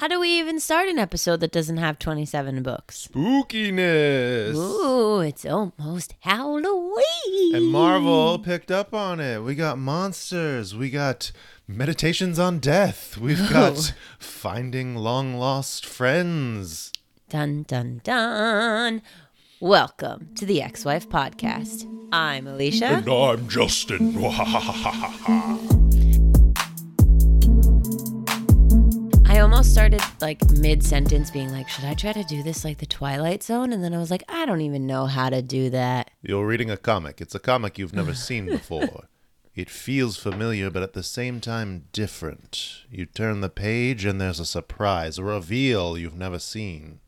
How do we even start an episode that doesn't have 27 books? Spookiness. Ooh, it's almost Halloween. And Marvel picked up on it. We got monsters. We got meditations on death. We've got finding long lost friends. Dun dun dun. Welcome to the Ex Wife Podcast. I'm Alicia. And I'm Justin. I almost started like mid sentence being like, should I try to do this like the Twilight Zone? And then I was like, I don't even know how to do that. You're reading a comic. It's a comic you've never seen before. It feels familiar, but at the same time different. You turn the page and there's a surprise, a reveal you've never seen.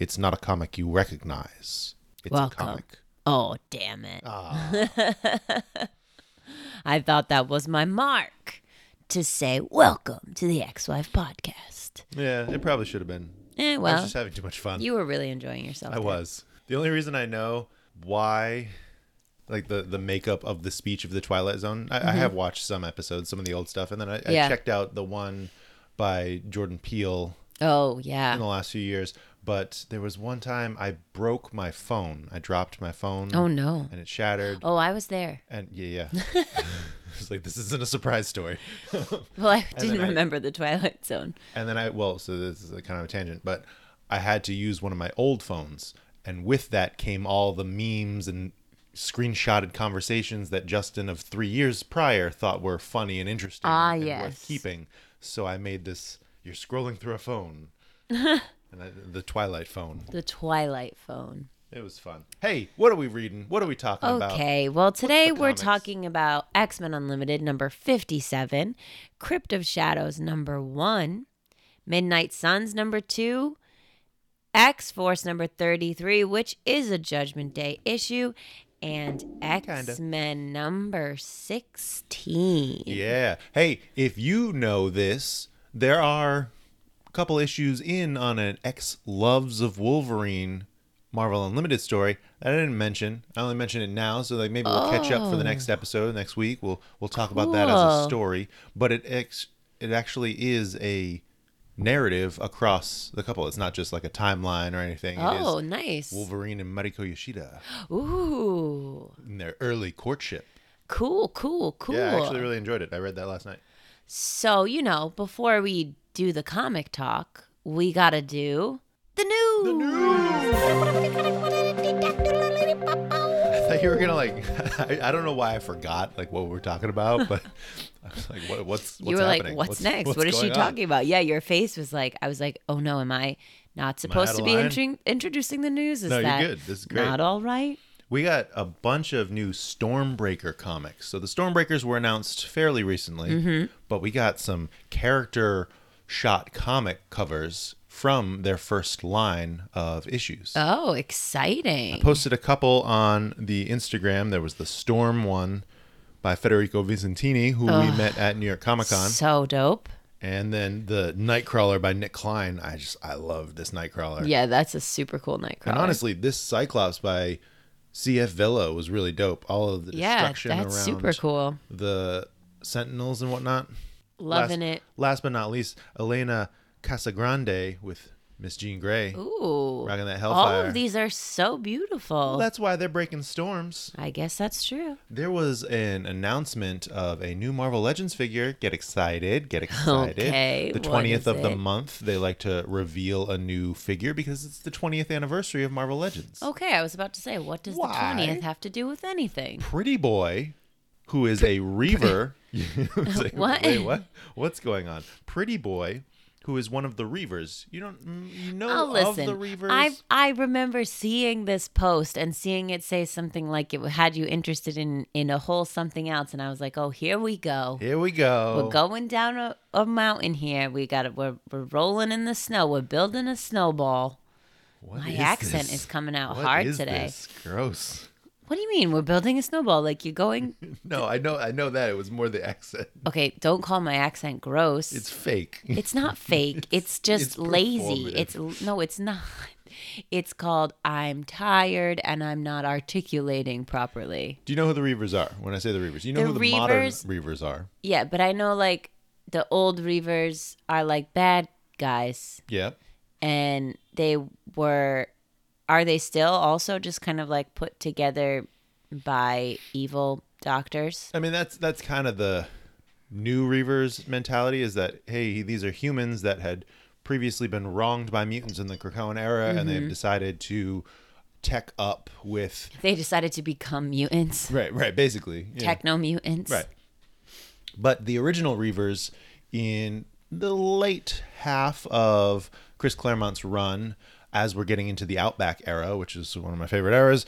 It's not a comic you recognize. It's Welcome. a comic. Oh, damn it. Ah. I thought that was my mark to say, welcome to the Ex Wife Podcast. Yeah, it probably should have been. Eh, I was well, just having too much fun. you were really enjoying yourself. I there. was. The only reason I know why, like the the makeup of the speech of the Twilight Zone, I, I have watched some episodes, some of the old stuff, and then I, Mm-hmm. Yeah. I checked out the one by Jordan Peele Oh, yeah. in the last few years. But there was one time I broke my phone. I dropped my phone. Oh, no. And it shattered. Oh, I was there. And yeah, yeah. it's like this isn't a surprise story. Well, I didn't then I- remember the Twilight Zone. And then I, well, so this is a kind of a tangent, but I had to use one of my old phones. And with that came all the memes and screenshotted conversations that Justin of three years prior thought were funny and interesting Ah, and yes. worth keeping. So I made this, you're scrolling through a phone. and I, the Twilight phone. The Twilight phone. It was fun. Hey, what are we reading? What are we talking about? Okay, well, today we're comics? talking about X Men Unlimited number 57, Crypt of Shadows number 1, Midnight Suns number 2, X Force number 33, which is a Judgment Day issue, and X Men number 16. Yeah. Hey, if you know this, there are a couple issues in on an X Loves of Wolverine Marvel Unlimited story that I didn't mention. I only mention it now, so like maybe we'll catch up for the next oh. episode next week. We'll we'll talk about that as a story. But it ex- it actually is a narrative across the couple. It's not just like a timeline or anything. Oh, it is oh, nice. Wolverine and Mariko Yashida Ooh. in their early courtship. Cool, cool, cool. Yeah, I actually really enjoyed it. I read that last night. So, you know, before we do the comic talk, we got to do the news. I thought you were gonna like. I, I don't know why I forgot like what we were talking about, but I was like, what, what's what's you were happening? like, what's, next? what is she going on?" talking about? Yeah, your face was like, I was like, oh no, am I not supposed out to be intru- introducing the news? Is No, you're that good. This is great. Not all right. We got a bunch of new Stormbreaker comics. So the Stormbreakers were announced fairly recently, Mm-hmm. but we got some character shot comic covers from their first line of issues. Oh, exciting. I posted a couple on the Instagram. There was the Storm one by Federico Vicentini, who we met at New York Comic Con. So dope. And then the Nightcrawler by Nick Klein. I just I love this Nightcrawler. Yeah, that's a super cool nightcrawler. And honestly, this Cyclops by CF Villa was really dope. All of the yeah, destruction that's around super cool. the Sentinels and whatnot. Loving last, it. Last but not least, Elena Casagrande with Miss Jean Grey. Ooh. Rocking that Hellfire. All of these are so beautiful. Well, that's why they're breaking storms. I guess that's true. There was an announcement of a new Marvel Legends figure. Get excited. Get excited. Okay, The 20th is of the month, they like to reveal a new figure because it's the 20th anniversary of Marvel Legends. Okay, I was about to say, what does Why? the 20th have to do with anything? Pretty Boy, who is a Reaver. What? Wait, what? What's going on? Pretty Boy, who is one of the Reavers. You don't mm, you know Oh, listen. of the Reavers? I I remember seeing this post and seeing it say something like it had you interested in in a whole something else, and I was like, oh, here we go. Here we go. We're going down a, a mountain here. We got it. We're we're rolling in the snow. We're building a snowball. What My is accent this? is coming out What hard is today. this? Gross. What do you mean? We're building a snowball? Like you're going? No, I know I know that. It was more the accent. Okay, don't call my accent gross. It's fake. It's not fake. It's just it's lazy. It's no, it's not. It's called I'm tired and I'm not articulating properly. Do you know who the Reavers are? When I say the Reavers, you know The who the modern Reavers- Reavers are. Yeah, but I know like the old Reavers are like bad guys, Yeah. and they were. Are they still also just kind of like put together by evil doctors? I mean, that's that's kind of the new Reavers mentality is that hey, these are humans that had previously been wronged by mutants in the Krakoan era, and Mm-hmm. they've decided to tech up with They decided to become mutants, right, right, basically techno mutants. Right. But the original Reavers in the late half of Chris Claremont's run, as we're getting into the Outback era, which is one of my favorite eras,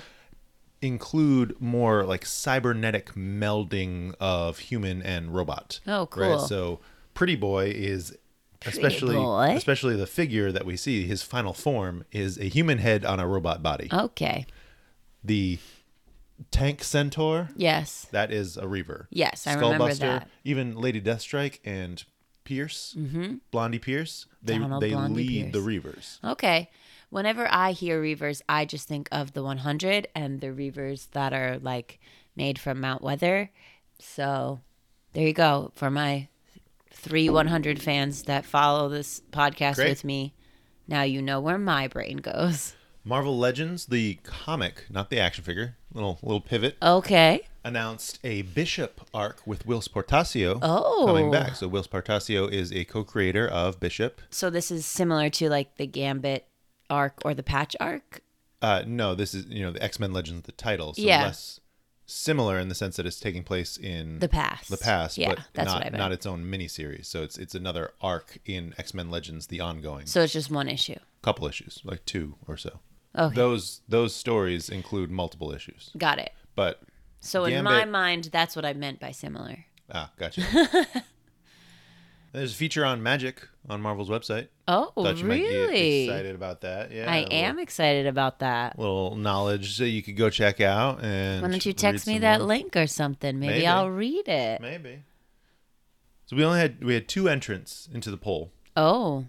include more like cybernetic melding of human and robot. Oh, Right? cool. So Pretty Boy is especially Boy. especially the figure that we see, his final form is a human head on a robot body. Okay. The Tank Centaur Yes. that is a Reaver. Yes, I remember that. Even Lady Deathstrike and Pierce, mm-hmm. Blondie Pierce, they Donald they Blondie lead the Pierce. Reavers. Okay. Whenever I hear Reavers, I just think of the 100 and the Reavers that are like made from Mount Weather. So there you go for my three 100 fans that follow this podcast Great. with me. Now you know where my brain goes. Marvel Legends, the comic, not the action figure, little little pivot, Okay. announced a Bishop arc with Whilce Portacio Oh. coming back. So Whilce Portacio is a co-creator of Bishop. So this is similar to like the Gambit arc or the Patch arc. Uh, no, this is you know the X Men Legends, the title. So Yeah. less similar in the sense that it's taking place in The past. the past, Yeah, but that's not what I meant. not its own miniseries. So it's it's another arc in X Men Legends, the ongoing. So it's just one issue. couple issues, like two or so. Okay. Those those stories include multiple issues, Got it. but So in my mind, that's what I meant by similar. ah, gotcha. There's a feature on magic on Marvel's website. Oh, Thought you really? excited about that. Yeah, I little- am excited about that. Little knowledge that you could go check out and. Why don't you text me that more. link or something? Maybe, Maybe. I'll read it. Maybe. So we only had we had two entrants into the poll. Oh.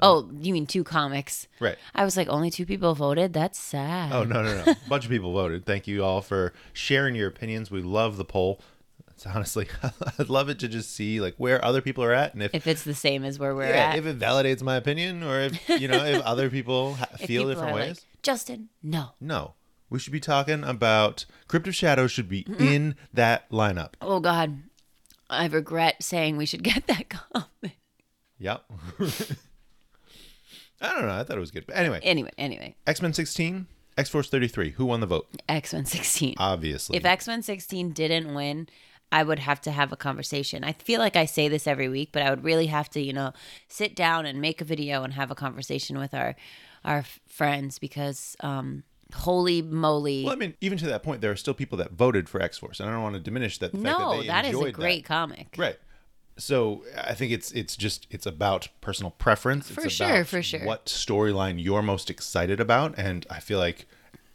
Oh, you mean two comics? Right. I was like, only two people voted. That's sad. Oh no no no! A bunch of people voted. Thank you all for sharing your opinions. We love the poll. It's honestly, I'd love it to just see like where other people are at, and if If it's the same as where we're yeah, at. if it validates my opinion, or if you know if other people ha- If feel people different are ways. Like, Justin, no. no, we should be talking about Crypt of Shadows should be in that lineup. Oh God, I regret saying we should get that comic. Yep. I don't know. I thought it was good, but anyway, Anyway, anyway, X Men 16, X Force 33. Who won the vote? X Men 16. Obviously. If X Men 16 didn't win, I would have to have a conversation. I feel like I say this every week, but I would really have to, you know, sit down and make a video and have a conversation with our our f- friends because um holy moly. well, I mean, even to that point, there are still people that voted for X Force, and I don't want to diminish that. The fact no, that, they that is a enjoyed great that. comic. Right. So I think it's it's just it's about personal preference. For it's sure, about for sure. What storyline you're most excited about, and I feel like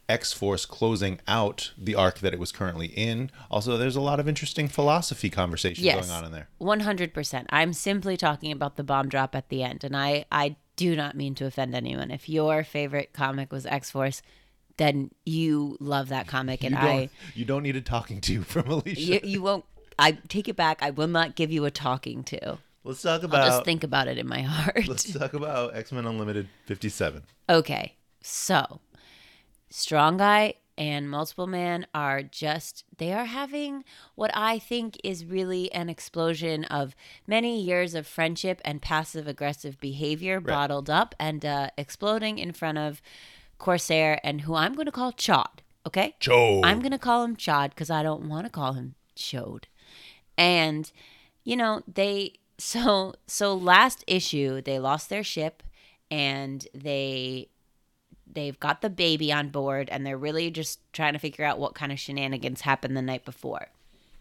X Force closing out the arc that it was currently in. Also, there's a lot of interesting philosophy conversations Yes. going on in there. 100%. I'm simply talking about the bomb drop at the end and I I do not mean to offend anyone. If your favorite comic was X-Force, then you love that comic and I you don't need a talking to from Alicia. you, you won't I take it back. I will not give you a talking to. let's talk about. I'll just think about it in my heart. let's talk about X Men Unlimited 57. Okay, so Strong Guy and Multiple Man are just, they are having what I think is really an explosion of many years of friendship and passive aggressive behavior bottled up and uh, exploding in front of Corsair and who I'm going to call Chod. Okay? Joe. I'm going to call him Chod because I don't want to call him Chode. And you know, they so so last issue they lost their ship and they they've got the baby on board and they're really just trying to figure out what kind of shenanigans happened the night before.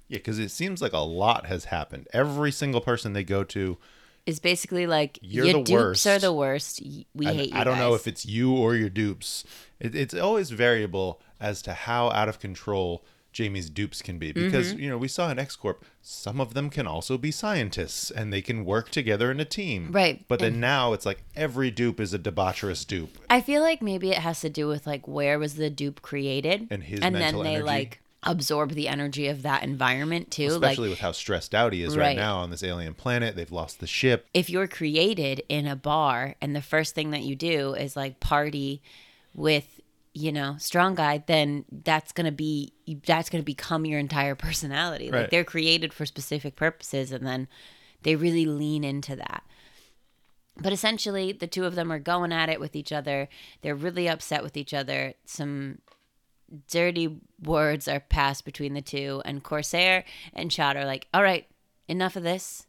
Yeah, because it seems like a lot has happened. Every single person they go to, Is basically like You're your the dupes are the worst. We I, hate you. I don't know if it's you or your dupes. It, it's always variable as to how out of control Jamie's dupes can be. Because, Mm-hmm. you know, we saw in X Corp, some of them can also be scientists and they can work together in a team. Right, But then now it's like every dupe is a debaucherous dupe. I feel like maybe it has to do with like where was the dupe created And his and then they energy. like absorb the energy of that environment too. like Especially with how stressed out he is right. Right. now on this alien planet. They've lost the ship. if you're created in a bar and the first thing that you do is like party with you know strong guy then that's gonna be that's gonna become your entire personality. Like they're created for specific purposes and then they really lean into that. But essentially the two of them are going at it with each other. They're really upset with each other. Some dirty words are passed between the two and corsair and Chod are like all right enough of this.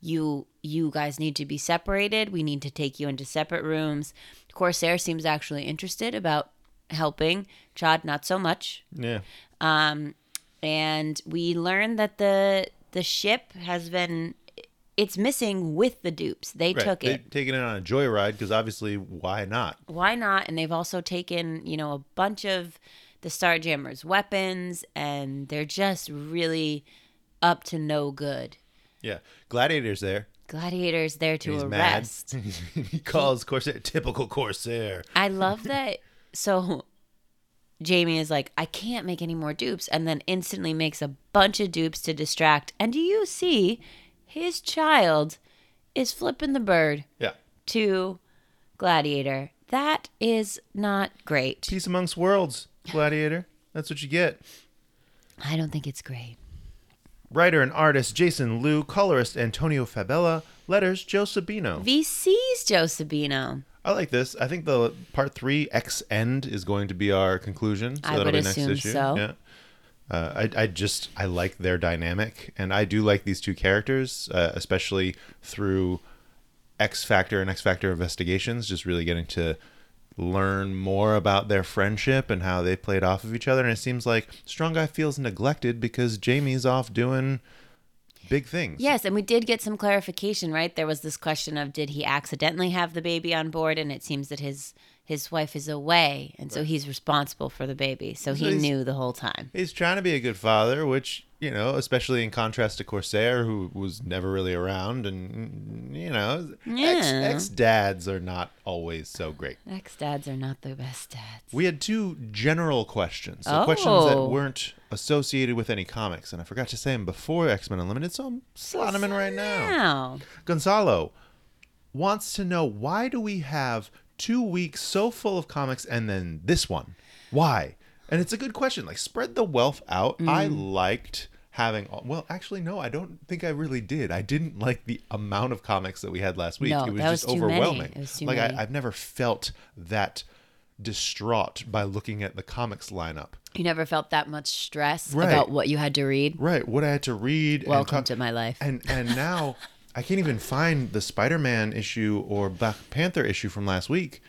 You you guys need to be separated. We need to take you into separate rooms. Corsair seems actually interested about helping Chod not so much Yeah. um and we learn that the the ship has been it's missing with the dupes they Right. took They've it taken it on a joyride because obviously, why not? why not and they've also taken you know a bunch of the starjammers weapons and they're just really up to no good Yeah. Gladiator's there. gladiators there to He's arrest mad. he calls Corsair typical Corsair. I love that. So Jamie is like, I can't make any more dupes, and then instantly makes a bunch of dupes to distract. And do you see his child is flipping the bird Yeah. to Gladiator? That is not great. Peace amongst worlds, Gladiator. That's what you get. I don't think it's great. Writer and artist Jason Loo, colorist Antonio Fabela, letters Joe Sabino. VC's Joe Sabino. I like this. I think the part three X end is going to be our conclusion. So I that'll would be next assume issue. so. Yeah. Uh, I, I just I like their dynamic, and I do like these two characters, uh, especially through X Factor and X Factor investigations. Just really getting to learn more about their friendship and how they played off of each other. And it seems like Strong Guy feels neglected because Jamie's off doing big things. Yes, and we did get some clarification, right? There was this question of did he accidentally have the baby on board, and it seems that his his wife is away, and so he's responsible for the baby. So he knew the whole time. He's trying to be a good father, which, you know, especially in contrast to Corsair, who was never really around. And, you know, ex, Yeah. ex dads are not always so great. Ex dads are not the best dads. We had two general questions. So questions that Oh. weren't associated with any comics. And I forgot to say them before X Men Unlimited, so I'm slotting them in right now. Wow. Gonzalo wants to know why do we have two weeks so full of comics and then this one? Why? And it's a good question. Like spread the wealth out. I Mm. liked having all, well actually no i don't think i really did i didn't like the amount of comics that we had last week No, it was that just was too many. overwhelming It was too like many. I, i've never felt that distraught by looking at the comics lineup You never felt that much stress Right. about what you had to read. right what i had to read and Welcome to my life. and and now I can't even find the Spider-Man issue or Black Panther issue from last week.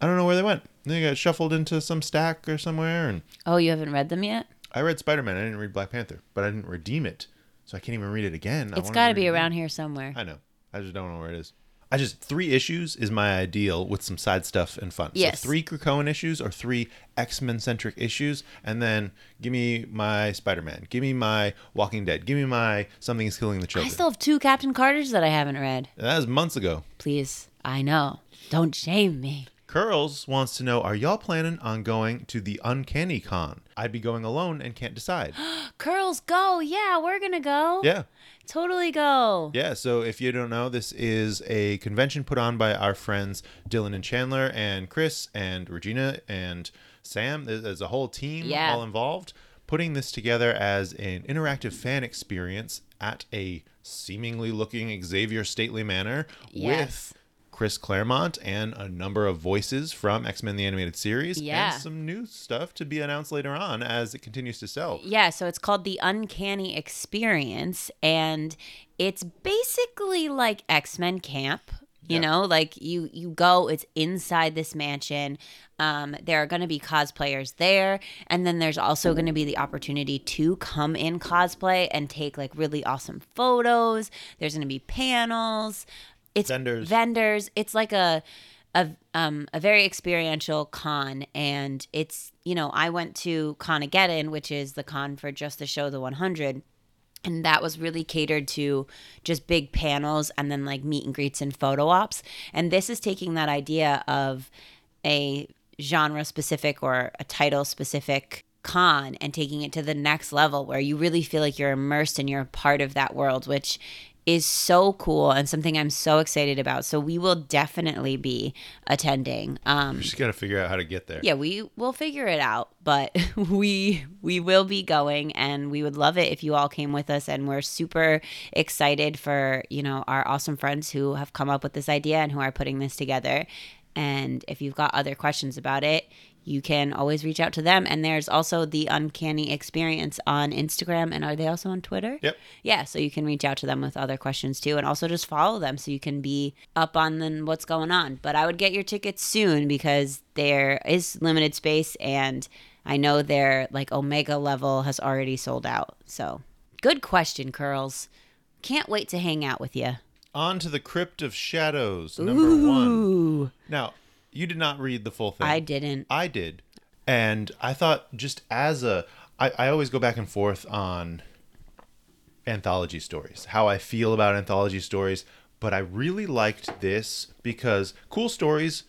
I don't know where they went. They got shuffled into some stack or somewhere. And Oh, you haven't read them yet? I read Spider-Man. I didn't read Black Panther, but I didn't redeem it, so I can't even read it again. It's got to be around here somewhere. I know. I just don't know where it is. I just three issues is my ideal with some side stuff and fun. Yes. So three Krakoan issues or three X Men centric issues, and then give me my Spider Man, give me my Walking Dead, give me my Something is Killing the Children. I still have two Captain Carters that I haven't read. that was months ago. Please, I know. Don't shame me. Curls wants to know Are y'all planning on going to the Uncanny Con? I'd be going alone and can't decide. Curls, go. Yeah, we're going to go. yeah. Totally go. Yeah. So if you don't know, this is a convention put on by our friends Dylan and Chandler and Chris and Regina and Sam. There's, a whole team Yeah. all involved putting this together as an interactive fan experience at a seemingly looking Xavier Stately Manor Yes. with Chris Claremont and a number of voices from X Men the Animated Series Yeah. and some new stuff to be announced later on as it continues to sell. Yeah, so it's called the Uncanny Experience, and it's basically like X Men Camp. You Yeah. know, like you you go, it's inside this mansion. Um, there are going to be cosplayers there, and then there's also going to be the opportunity to come in cosplay and take like really awesome photos. There's going to be panels. It's Vendors. vendors. It's like a a um a very experiential con and it's you know I went to Conageddon which is the con for just the show the 100 and that was really catered to just big panels and then like meet and greets and photo ops and this is taking that idea of a genre specific or a title specific con and taking it to the next level where you really feel like you're immersed and you're a part of that world, which is so cool and something I'm so excited about. So we will definitely be attending. Um, We just got to figure out how to get there. yeah, we will figure it out, but we we will be going and we would love it if you all came with us and we're super excited for, you know, our awesome friends who have come up with this idea and who are putting this together. And if you've got other questions about it, you can always reach out to them. And there's also the Uncanny Experience on Instagram. And are they also on Twitter? Yep. Yeah, so you can reach out to them with other questions too, and also just follow them so you can be up on then what's going on. But I would get your tickets soon because there is limited space, and I know their like Omega level has already sold out. So good question, Curls. Can't wait to hang out with you. On to the Crypt of Shadows, number one. Now, you did not read the full thing. I didn't. I did. And I thought just as a I, I always go back and forth on anthology stories, how I feel about anthology stories, but I really liked this because cool stories,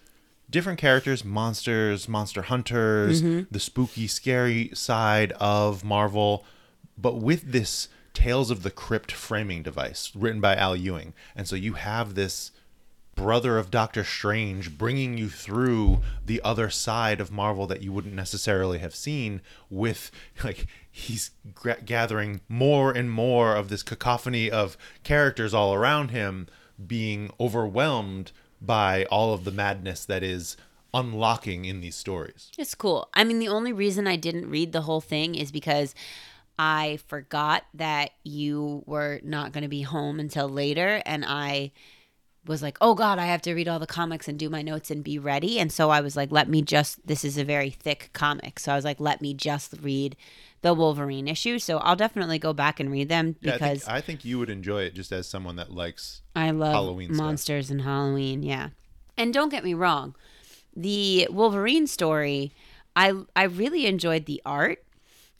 different characters, monsters, monster hunters, mm-hmm. the spooky, scary side of Marvel, but with this Tales of the Crypt framing device written by Al Ewing. And so you have this brother of Doctor Strange bringing you through the other side of Marvel that you wouldn't necessarily have seen with like he's gra- gathering more and more of this cacophony of characters all around him being overwhelmed by all of the madness that is unlocking in these stories. It's cool. I mean, the only reason I didn't read the whole thing is because I forgot that you were not going to be home until later. And I was like, oh God, I have to read all the comics and do my notes and be ready. And so I was like, let me just, this is a very thick comic. So I was like, let me just read the Wolverine issue. So I'll definitely go back and read them Yeah, I because think, I think you would enjoy it just as someone that likes I love Halloween stuff. monsters and Halloween. Yeah, and don't get me wrong, the Wolverine story, I I really enjoyed the art.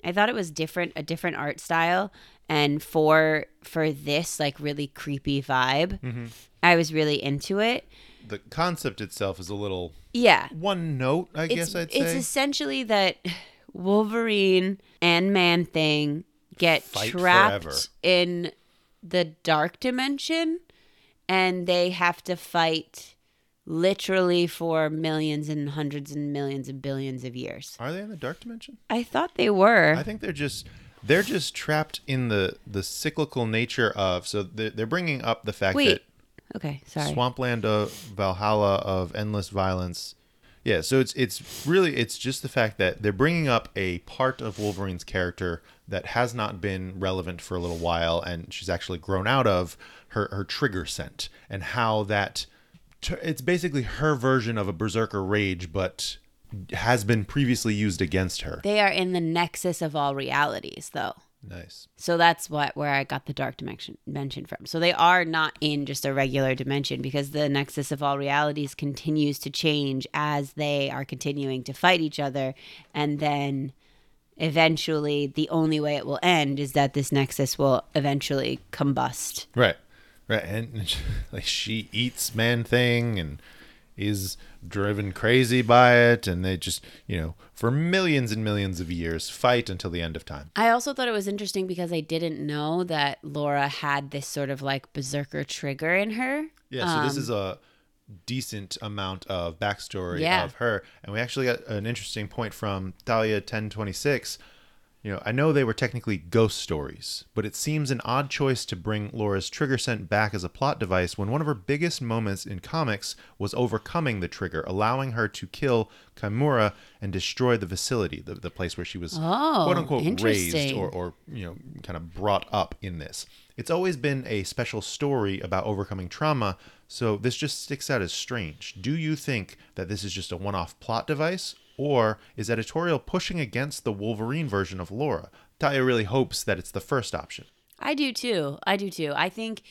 I thought it was different, a different art style, and for for this like really creepy vibe, Mm-hmm. I was really into it. the concept itself is a little Yeah, one note, I it's guess I'd it's essentially that Wolverine and Man Thing get Fight trapped forever. in the dark dimension and they have to fight literally for millions and hundreds and millions and billions of years. Are they in the dark dimension? I thought they were. I think they're just they're just trapped in the the cyclical nature of so they're, they're bringing up the fact Wait. that okay, sorry. swampland of valhalla of endless violence yeah so it's it's really it's just the fact that they're bringing up a part of wolverine's character that has not been relevant for a little while and she's actually grown out of her her trigger scent and how that it's basically her version of a berserker rage but has been previously used against her They are in the nexus of all realities though. nice So that's what where I got the dark dimension dimension from. So they are not in just a regular dimension because the nexus of all realities continues to change as they are continuing to fight each other and then eventually the only way it will end is that this nexus will eventually combust. Right, right, and like she eats man thing and is driven crazy by it, and they just you know for millions and millions of years fight until the end of time. I also thought it was interesting because I didn't know that Laura had this sort of like berserker trigger in her. Yeah, so this um, is a decent amount of backstory Yeah. of her, and we actually got an interesting point from twenty six. You know, I know they were technically ghost stories, but it seems an odd choice to bring Laura's trigger scent back as a plot device when one of her biggest moments in comics was overcoming the trigger, allowing her to kill Kimura and destroy the facility, the, the place where she was Oh, quote unquote raised or, or, you know, kind of brought up in this. It's always been a special story about overcoming trauma, so this just sticks out as strange. Do you think that this is just a one off plot device, or is editorial pushing against the Wolverine version of Laura? Talia really hopes that it's the first option. I do too. I do too. I think,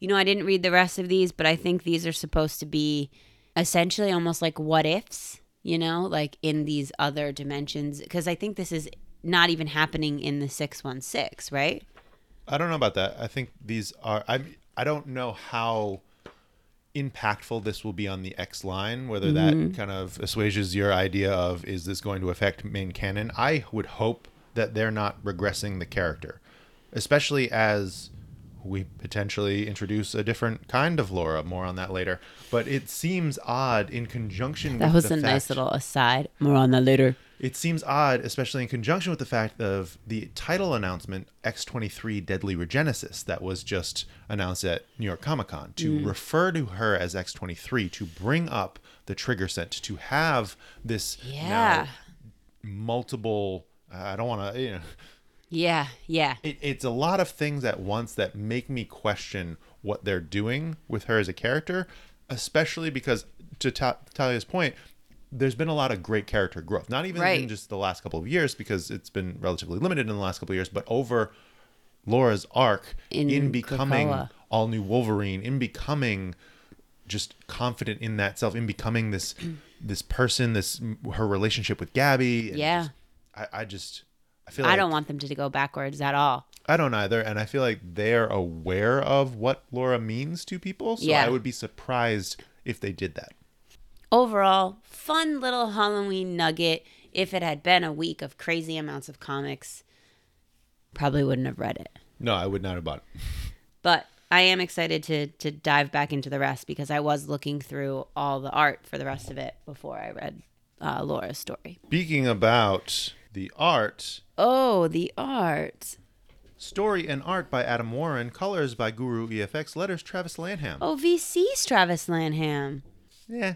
you know, I didn't read the rest of these, but I think these are supposed to be essentially almost like what ifs, you know, like in these other dimensions. Because I think this is not even happening in the 616, right? I don't know about that. I think these are I I don't know how impactful this will be on the X line, whether that mm-hmm. kind of assuages your idea of is this going to affect main canon. I would hope that they're not regressing the character, especially as we potentially introduce a different kind of Laura. More on that later. But it seems odd in conjunction That was a nice little aside. More on that later. It seems odd, especially in conjunction with the fact of the title announcement X23 Deadly Regenesis that was just announced at New York Comic Con to Mm. refer to her as X23 to bring up the trigger set to have this Yeah. now multiple I don't want to you know Yeah, yeah. it, it's a lot of things at once that make me question what they're doing with her as a character, especially because, to Ta- Talia's point, there's been a lot of great character growth. Not even in just the last couple of years, because it's been relatively limited in the last couple of years, but over Laura's arc In in, becoming Krakoa. all new Wolverine, in becoming just confident in that self, in becoming this this person, this her relationship with Gabby. Yeah. just- I, I just I feel like I like don't want them to go backwards at all. I don't either, and I feel like they're aware of what Laura means to people. So Yeah. I would be surprised if they did that. Overall, fun little Halloween nugget. If it had been a week of crazy amounts of comics, probably wouldn't have read it. No, I would not have bought it. But I am excited to to dive back into the rest because I was looking through all the art for the rest of it before I read uh, Laura's story. Speaking about the art, Oh, the art. story and art by Adam Warren, colors by Guru EFX, letters Travis Lanham. Oh, VC's Travis Lanham. Yeah.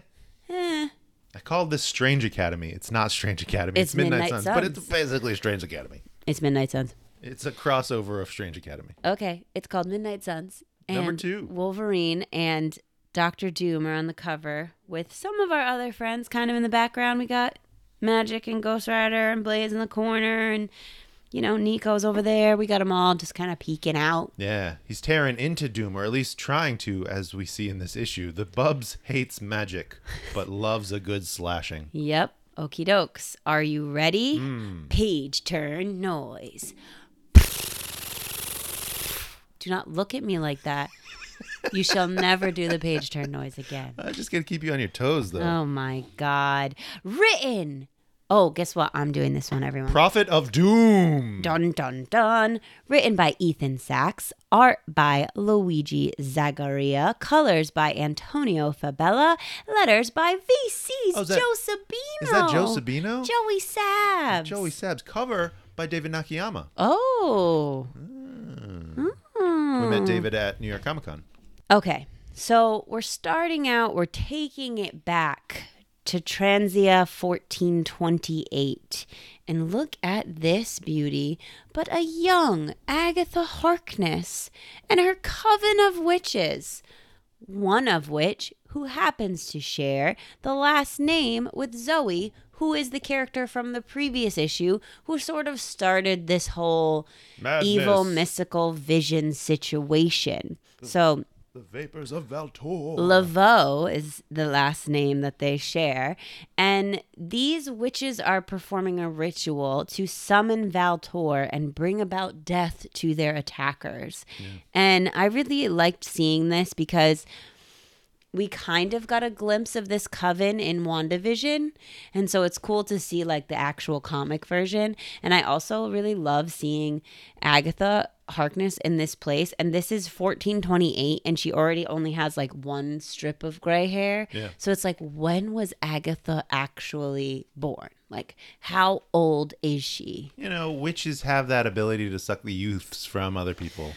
Eh. I called this Strange Academy. It's not Strange Academy. It's Midnight Suns, but it's basically Strange Academy. It's Midnight Suns. It's a crossover of Strange Academy. Okay, it's called Midnight Suns. And Number two. Wolverine and Doctor Doom are on the cover with some of our other friends kind of in the background. We got Magik and Ghost Rider and Blaze in the corner, and you know Nico's over there. We got them all just kind of peeking out. Yeah, he's tearing into Doom, or at least trying to, as we see in this issue. The Bubs hates magic, but loves a good slashing. Yep. Okie dokes. Are you ready? Hmm. Page turn noise. Do not look at me like that. You shall never do the page turn noise again. I just gotta keep you on your toes, though. Oh my God. Written. Oh, guess what? I'm doing this one, everyone. Prophet of Doom. Dun dun dun. Written by Ethan Sacks. Art by Luigi Zagaria. Colors by Antonio Fabela. Letters by VC's Oh, is that- Joe Sabino. Is that Joe Sabino? Joey Sabs. Joey Sabs. Cover by David Nakayama. Oh. Hmm. We met hmm. David at New York Comic Con. Okay. So we're starting out, we're taking it back to Transia 1428. And look at this beauty, but a young Agatha Harkness and her coven of witches. One of which who happens to share the last name with Zoe, who is the character from the previous issue who sort of started this whole evil mystical vision situation. So The Vapors of Valtor. Laveau is the last name that they share. And these witches are performing a ritual to summon Valtor and bring about death to their attackers. And I really liked seeing this because we kind of got a glimpse of this coven in WandaVision. And so it's cool to see like the actual comic version. And I also really love seeing Agatha Harkness in this place. And this is 1428, and she already only has like one strip of gray hair. Yeah. So it's like, when was Agatha actually born? Like, how old is she? You know, witches have that ability to suck the youths from other people.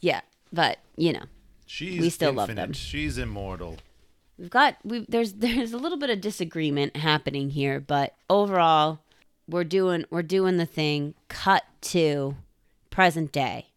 Yeah. But, you know, She's We still love infinite. them. She's immortal. we've got we there's there's a little bit of disagreement happening here, but overall, we're doing we're doing the thing. Cut to present day.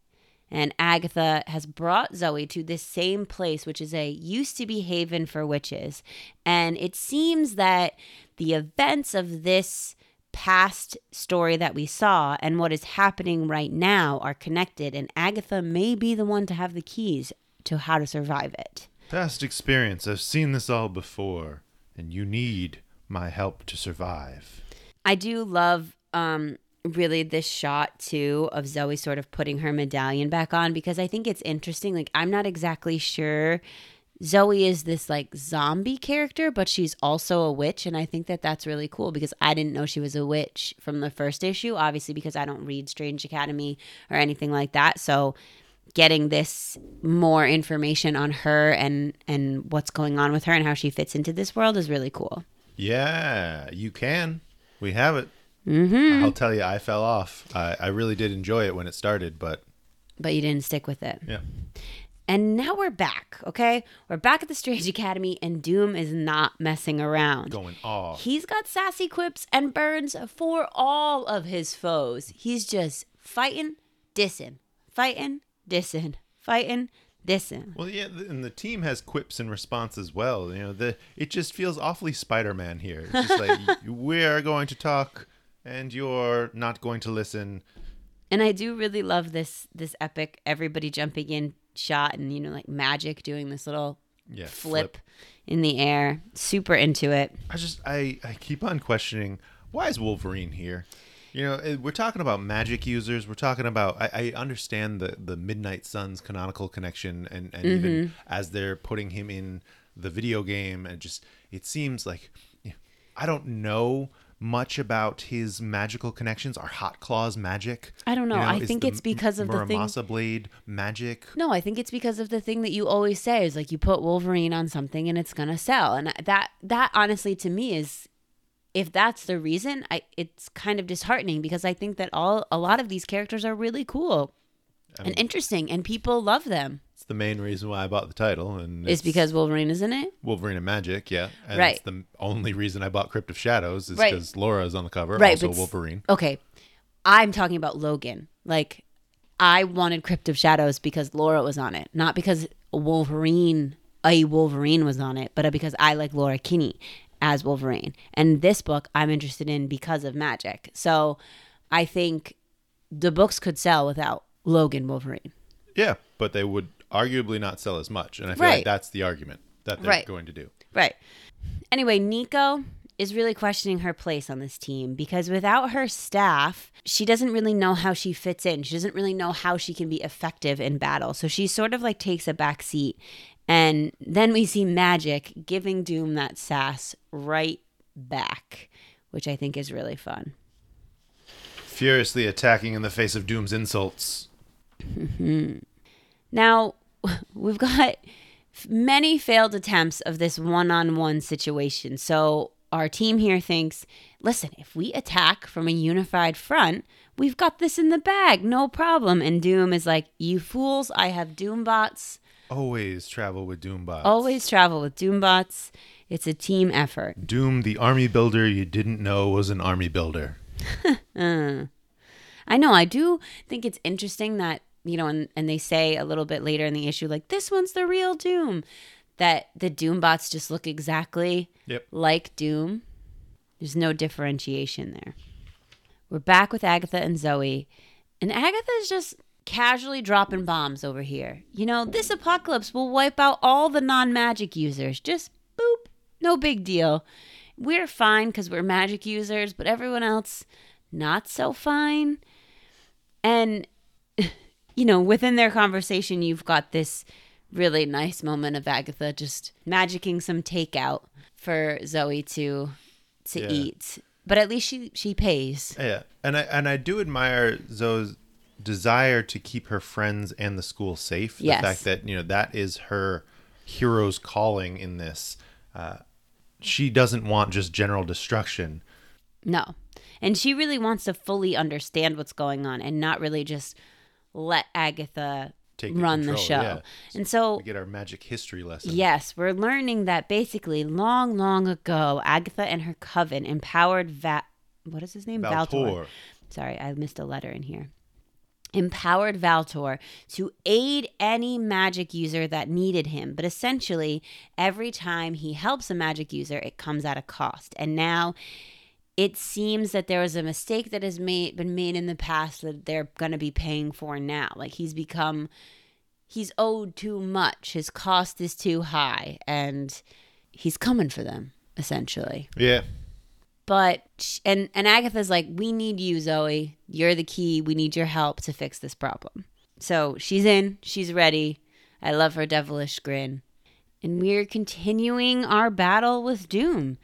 And Agatha has brought Zoe to this same place, which is a used to be haven for witches. And it seems that the events of this past story that we saw and what is happening right now are connected. And Agatha may be the one to have the keys to how to survive it. Past experience. I've seen this all before, and you need my help to survive. I do love um really this shot too of Zoe sort of putting her medallion back on because I think it's interesting. Like I'm not exactly sure Zoe is this like zombie character, but she's also a witch. And I think that that's really cool because I didn't know she was a witch from the first issue, obviously, because I don't read Strange Academy or anything like that. So getting this more information on her and and what's going on with her and how she fits into this world is really cool. Yeah, you can. We have it. Mm-hmm. I'll tell you, I fell off. I, I really did enjoy it when it started, but But you didn't stick with it. yeah. And now we're back, okay? We're back at the Strange Academy, and Doom is not messing around. Going off. He's got sassy quips and burns for all of his foes. He's just fighting, dissing, fighting, dissing, fighting, dissing. Well, yeah, and the team has quips in response as well. You know, the it just feels awfully Spider-Man here. It's just like we are going to talk, and you're not going to listen. And I do really love this this epic everybody jumping in shot and you know like Magik doing this little Yeah, flip, in the air. Super into it. I just I I keep on questioning why is Wolverine here. You know, eh, we're talking about magic users. We're talking about. I, I understand the the Midnight Suns canonical connection, and and even as they're putting him in the video game, and just it seems like you know, I don't know much about his magical connections. Are Hot Claws magic? I don't know. I think it's because of the thing- Muramasa blade magic. No, I think it's because of the thing that you always say is like you put Wolverine on something and it's gonna sell, and that that honestly to me is, if that's the reason, I it's kind of disheartening because I think that all a lot of these characters are really cool and interesting, and people love them. It's the main reason why I bought the title, and Is it's because Wolverine is in it. Wolverine and Magik, yeah. And Right. it's the only reason I bought Crypt of Shadows is Right. because Laura is on the cover, Right, also Wolverine. Okay, I'm talking about Logan. Like, I wanted Crypt of Shadows because Laura was on it, not because Wolverine, a Wolverine was on it, but because I like Laura Kinney as Wolverine. And this book I'm interested in because of magic. So I think the books could sell without Logan Wolverine. Yeah, but they would arguably not sell as much, and I feel Right. like that's the argument that they're Right. going to do. Right. Anyway, Nico is really questioning her place on this team because without her staff, she doesn't really know how she fits in. She doesn't really know how she can be effective in battle. So she sort of like takes a back seat. And then we see Magik giving Doom that sass right back, which I think is really fun. Furiously attacking in the face of Doom's insults. Mm-hmm. Now, we've got many failed attempts of this one on one situation. So, our team here thinks listen, if we attack from a unified front, we've got this in the bag, no problem. And Doom is like, you fools, I have Doombots. Always travel with Doombots. Always travel with Doombots. It's a team effort. Doom, the army builder you didn't know was an army builder. Uh, I know. I do think it's interesting that, you know, and, and they say a little bit later in the issue, like, this one's the real Doom, that the Doombots just look exactly Yep. like Doom. There's no differentiation there. We're back with Agatha and Zoe, and Agatha's just casually dropping bombs over here. You know, this apocalypse will wipe out all the non magic users. Just boop, no big deal. We're fine because we're magic users, but everyone else, not so fine. And, you know, within their conversation, you've got this really nice moment of Agatha just magicking some takeout for Zoe to to Yeah. eat. But at least she she pays. Yeah, and I and I do admire Zoe's desire to keep her friends and the school safe. Yes. The fact that you know that is her hero's calling in this. Uh, she doesn't want just general destruction. No. And she really wants to fully understand what's going on and not really just let Agatha Take run the control, show. yeah. And so We get our magic history lesson. Yes, we're learning that basically long, long ago, Agatha and her coven empowered Va- what is his name? Valtor. Sorry, I missed a letter in here. Empowered Valtor to aid any magic user that needed him. But essentially, every time he helps a magic user, it comes at a cost. And now it seems that there was a mistake that has made been made in the past that they're going to be paying for now. Like he's become he's owed too much. His cost is too high and he's coming for them essentially. Yeah. But and and Agatha's like, "We need you, Zoe. You're the key. We need your help to fix this problem." So, she's in, she's ready. I love her devilish grin. and we're continuing our battle with Doom.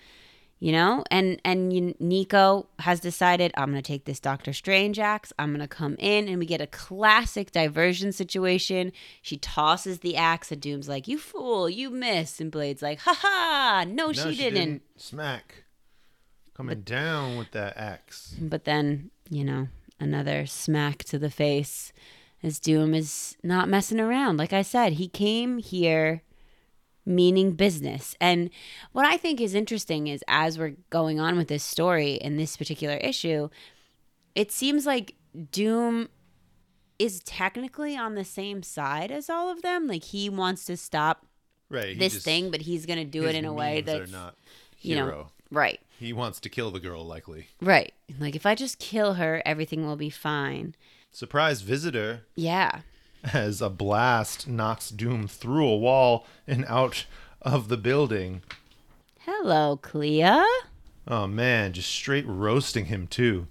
You know, and and Nico has decided I'm gonna take this Doctor Strange axe. I'm gonna come in, and we get a classic diversion situation. She tosses the axe, and Doom's like, "You fool, you missed," and Blade's like, "Ha ha, no, No, she, didn't. Smack. Coming down with that axe. But then, you know, another smack to the face as Doom is not messing around. Like I said, he came here meaning business. And what I think is interesting is as we're going on with this story in this particular issue, it seems like Doom is technically on the same side as all of them. Like he wants to stop Right. this just- thing, but he's going to do it in a way that's not you know, right. He wants to kill the girl, likely. Right. Like if I just kill her, everything will be fine. Surprise visitor Yeah. as a blast knocks Doom through a wall and out of the building. Hello, Clea. Oh man, just straight roasting him too.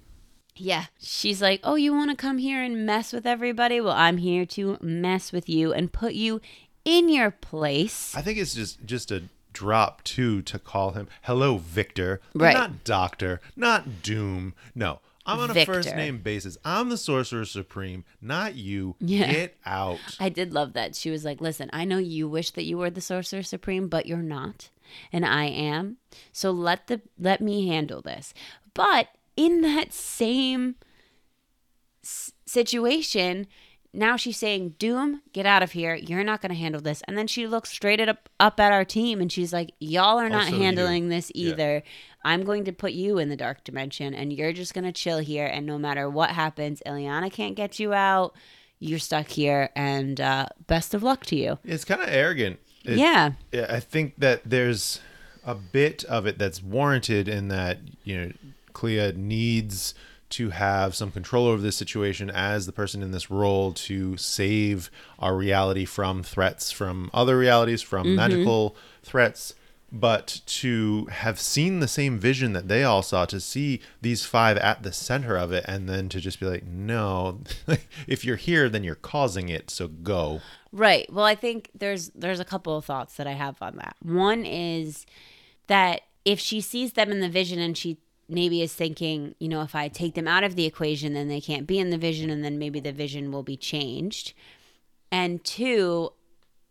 Yeah. She's like, Oh, you want to come here and mess with everybody? Well, I'm here to mess with you and put you in your place. I think it's just just a drop too to call him hello Victor, Right. not Doctor, not Doom. No, I'm on a first name basis. I'm the Sorcerer Supreme, not you. Yeah. Get out. I did love that. She was like, Listen, I know you wish that you were the Sorcerer Supreme, but you're not. And I am. So let the let me handle this. But in that same s- situation, now she's saying, Doom, get out of here. You're not going to handle this. And then she looks straight at up, up at our team and she's like, Y'all are not Also you. handling this Yeah. either. I'm going to put you in the dark dimension and you're just going to chill here. And no matter what happens, Illyana can't get you out. You're stuck here. And uh, best of luck to you. It's kind of arrogant. It- yeah. Yeah, I think that there's a bit of it that's warranted in that, you know, Clea needs to have some control over this situation as the person in this role to save our reality from threats from other realities, from mm-hmm. magical threats. But to have seen the same vision that they all saw, to see these five at the center of it, and then to just be like, no, if you're here, then you're causing it, so go. Right. Well, I think there's there's a couple of thoughts that I have on that. One is that if she sees them in the vision and she maybe is thinking, you know, if I take them out of the equation, then they can't be in the vision and then maybe the vision will be changed. And two,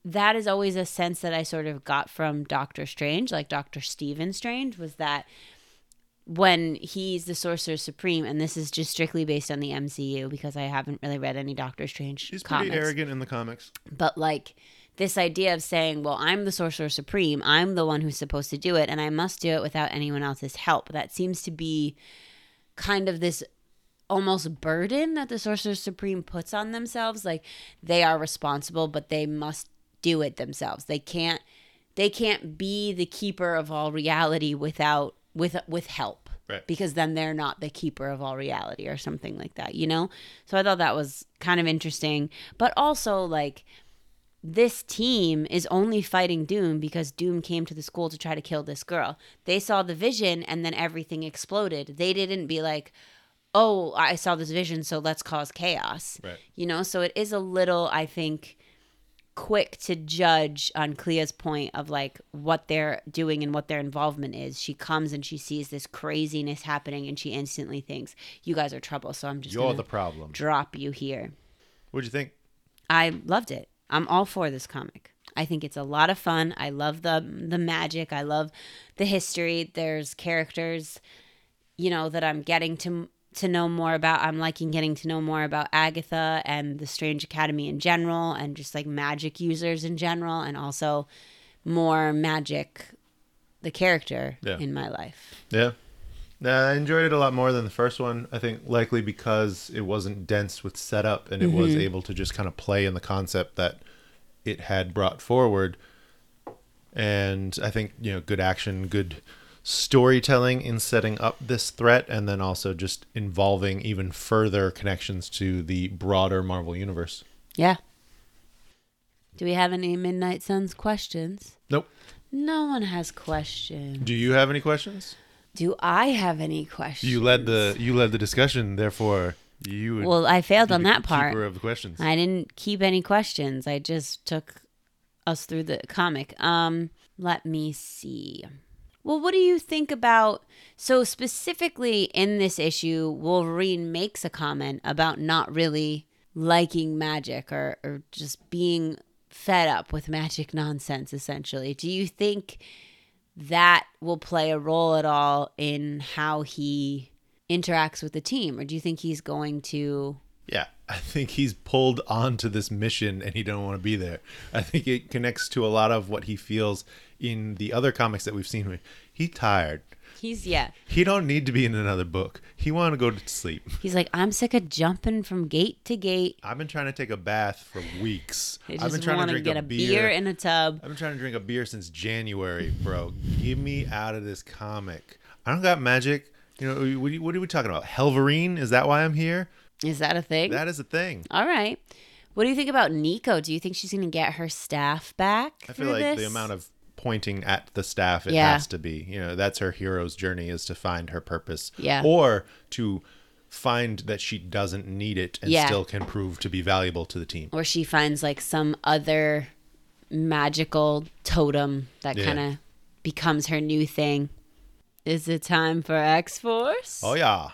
that is always a sense that I sort of got from Doctor Strange, like Doctor Stephen Strange, was that when he's the Sorcerer Supreme, and this is just strictly based on the MCU because I haven't really read any Doctor Strange He's comics pretty arrogant in the comics. but like this idea of saying, well, I'm the sorcerer supreme, I'm the one who's supposed to do it, and I must do it without anyone else's help. That seems to be kind of this almost burden that the sorcerer supreme puts on themselves. Like they are responsible, but they must do it themselves. They can't they can't be the keeper of all reality without with with help Right. because then they're not the keeper of all reality or something like that you know so i thought that was kind of interesting but also like this team is only fighting doom because doom came to the school to try to kill this girl they saw the vision and then everything exploded they didn't be like oh i saw this vision so let's cause chaos Right. you know so it is a little i think quick to judge on Clea's point of like what they're doing and what their involvement is. She comes and she sees this craziness happening and she instantly thinks, "You guys are trouble." So I'm just You're the problem. drop you here. What'd you think? I loved it. I'm all for this comic. I think it's a lot of fun. I love the the magic. I love the history. There's characters, you know, that I'm getting to to know more about. I'm liking getting to know more about Agatha and the Strange Academy in general, and just like magic users in general, and also more magic, the character Yeah. in my life. Yeah. Yeah, I enjoyed it a lot more than the first one. I think likely because it wasn't dense with setup and it was mm-hmm. able to just kind of play in the concept that it had brought forward. And I think, you know, good action, good storytelling in setting up this threat and then also just involving even further connections to the broader Marvel universe. Yeah. Do we have any Midnight Suns questions? Nope. No one has questions. Do you have any questions? Do I have any questions? You led the you led the discussion, therefore you would Well, I failed on that part. keeper of the questions. I didn't keep any questions. I just took us through the comic. Um, let me see. Well, what do you think about so specifically in this issue, Wolverine makes a comment about not really liking magic or, or just being fed up with magic nonsense essentially. Do you think that will play a role at all in how he interacts with the team or do you think he's going to Yeah, I think he's pulled onto this mission and he don't want to be there. I think it connects to a lot of what he feels in the other comics that we've seen. He tired. He's yeah. He don't need to be in another book. He want to go to sleep. He's like, I'm sick of jumping from gate to gate. I've been trying to take a bath for weeks. I I've been trying to drink get a beer in a tub. I've been trying to drink a beer since January, bro. Give me out of this comic. I don't got magic. You know, what are, what are we talking about? Hellverine? Is that why I'm here? Is that a thing? That is a thing. All right. What do you think about Nico? Do you think she's going to get her staff back? I feel like the amount of pointing at the staff it Yeah. has to be. You know, that's her hero's journey is to find her purpose. Yeah. Or to find that she doesn't need it and Yeah. still can prove to be valuable to the team. or she finds like some other magical totem that Yeah. kind of becomes her new thing. Is it time for X Force? Oh yeah.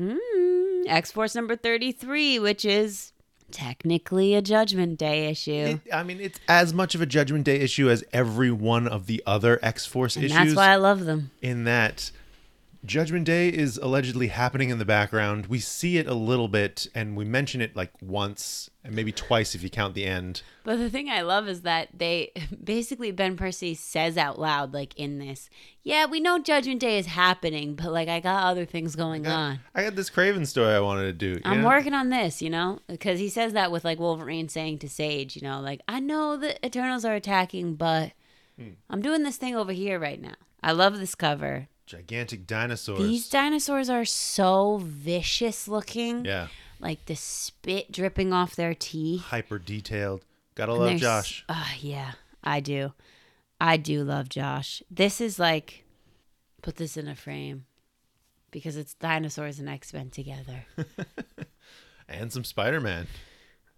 Mm, X Force number 33, which is technically a Judgment Day issue. It, I mean, it's as much of a Judgment Day issue as every one of the other X Force issues. that's why I love them. in that Judgment Day is allegedly happening in the background. We see it a little bit, and we mention it like once and maybe twice if you count the end. But the thing I love is that they basically Ben Percy says out loud, like in this, yeah, we know Judgment Day is happening, but like I got other things going on. I got this Kraven story I wanted to do. I'm know? working on this, you know, because he says that with like Wolverine saying to Sage, you know, like I know the Eternals are attacking, but Hmm. I'm doing this thing over here right now. I love this cover. Gigantic dinosaurs. These dinosaurs are so vicious looking. yeah, Like the spit dripping off their teeth. hyper detailed. Gotta And love Josh. Ah, yeah, I do. I do love Josh. This is like, put this in a frame because it's dinosaurs and X Men together. And some Spider Man.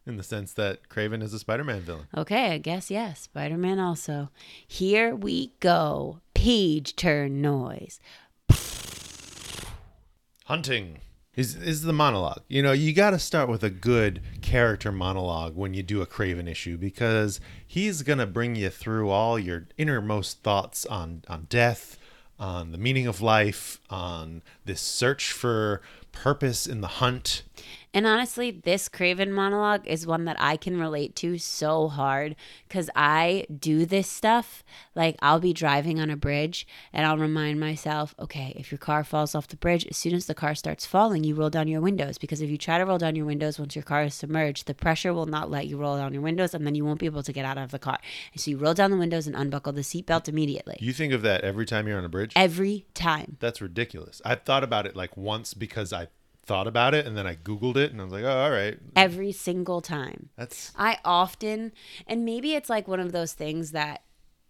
In the sense that Kraven is a Spider Man villain. Okay, I guess yes. Spider Man also. Here we go. Page turn noise. Hunting is is the monologue. You know, you got to start with a good character monologue when you do a Kraven issue because he's gonna bring you through all your innermost thoughts on on death, on the meaning of life, on this search for purpose in the hunt. And honestly, this Kraven monologue is one that I can relate to so hard because I do this stuff. Like, I'll be driving on a bridge and I'll remind myself, okay, if your car falls off the bridge, as soon as the car starts falling, you roll down your windows. Because if you try to roll down your windows once your car is submerged, the pressure will not let you roll down your windows and then you won't be able to get out of the car. And so you roll down the windows and unbuckle the seatbelt immediately. You think of that every time you're on a bridge? Every time. That's ridiculous. I've thought about it like once because I thought about it and then I Googled it and I was like, oh, all right. Every single time. That's I often, and maybe it's like one of those things that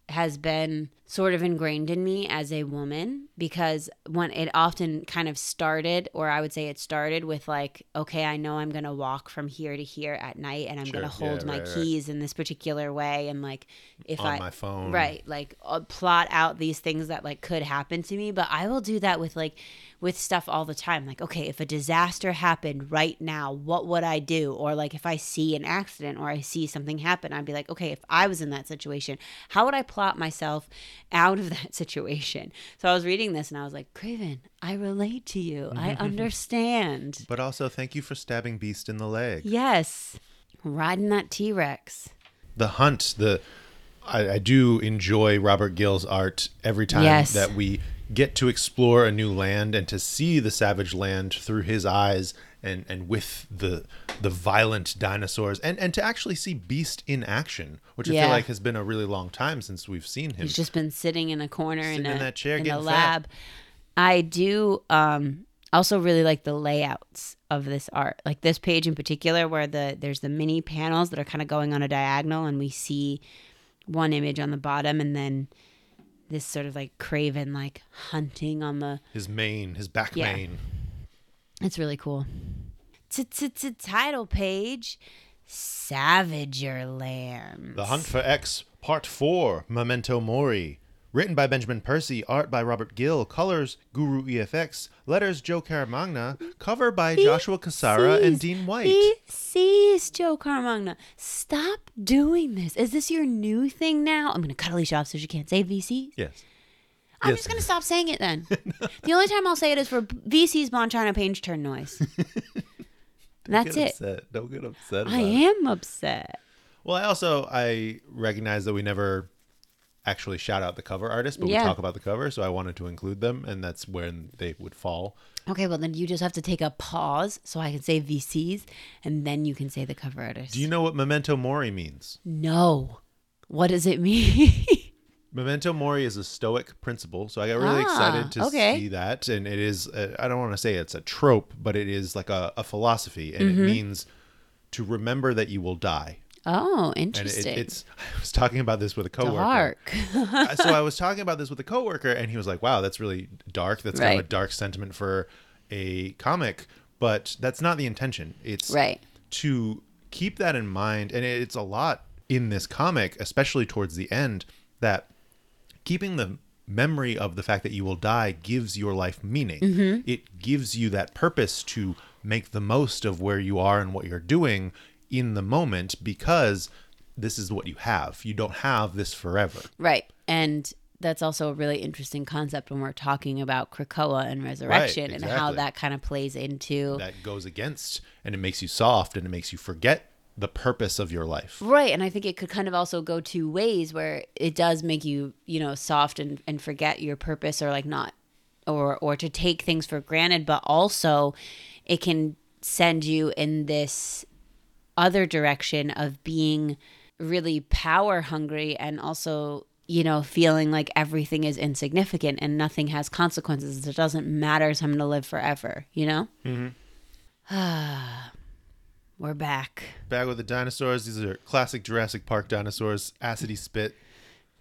has been sort of ingrained in me as a woman because when it often kind of started, or I would say it started with like, okay, I know I'm going to walk from here to here at night and I'm going to hold Yeah, my right, right. keys in this particular way. And like, if on I, my phone. right like uh, plot out these things that like could happen to me but i will do that with like with stuff all the time like okay if a disaster happened right now what would i do or like if i see an accident or i see something happen i'd be like okay if i was in that situation how would i plot myself out of that situation. So i was reading this and i was like kraven i relate to you. I understand. But also, thank you for stabbing Beast in the leg. yes. Riding that t-rex. The hunt, the I, I do enjoy Robert Gill's art every time Yes. that we get to explore a new land and to see the savage land through his eyes and, and with the the violent dinosaurs and, and to actually see Beast in action, which I feel like has been a really long time since we've seen him. He's just been sitting in a corner in, a, in that chair in a getting fat. lab. I do um also really like the layouts of this art. Like this page in particular where the there's the mini panels that are kind of going on a diagonal and we see one image on the bottom and then this sort of like kraven like hunting on the his mane, his back Yeah. mane. It's really cool. Title page. Savager Lands. The Hunt for X, Part 4, Memento Mori. Written by Benjamin Percy, art by Robert Gill, colors Guru EFX, letters Joe Caramagna, cover by Joshua Cassara and Dean White. He cease, Joe Caramagna. Stop doing this. Is this your new thing now? I'm going to cut Alicia off so she can't say VCs. Yes. I'm Yes. just going to stop saying it then. the only time I'll say it is for VC's Bon China Page turn noise. That's it. upset. Don't get upset. I about it. am upset. Well, I also I recognize that we never actually shout out the cover artist, but Yeah. we talk about the cover, so I wanted to include them, and that's when they would fall. Okay, well, then you just have to take a pause so I can say VCs and then you can say the cover artist. Do you know what memento mori means? No. What does it mean? Memento mori is a Stoic principle, so I got really Ah, excited to okay. see that. And it is, uh, I don't want to say it's a trope, but it is like a, a philosophy, and Mm-hmm. it means to remember that you will die. oh, And it, interesting. it's, I was talking about this with a coworker. dark. so I was talking about this with a coworker, and he was like, "Wow, that's really dark. That's kind of a dark sentiment for a comic." But that's not the intention. It's Right. to keep that in mind, and it's a lot in this comic, especially towards the end, that keeping the memory of the fact that you will die gives your life meaning. Mm-hmm. It gives you that purpose to make the most of where you are and what you're doing in the moment because this is what you have. You don't have this forever. Right. And that's also a really interesting concept when we're talking about Krakoa and resurrection and how that kind of plays into that goes against and it makes you soft and it makes you forget the purpose of your life. Right. And I think it could kind of also go two ways where it does make you, you know, soft and, and forget your purpose or like not or or to take things for granted, but also it can send you in this other direction of being really power hungry and also you know feeling like everything is insignificant and nothing has consequences it doesn't matter so i'm gonna live forever you know mm-hmm. we're back Back with the dinosaurs. These are classic Jurassic Park dinosaurs. Acidy spit.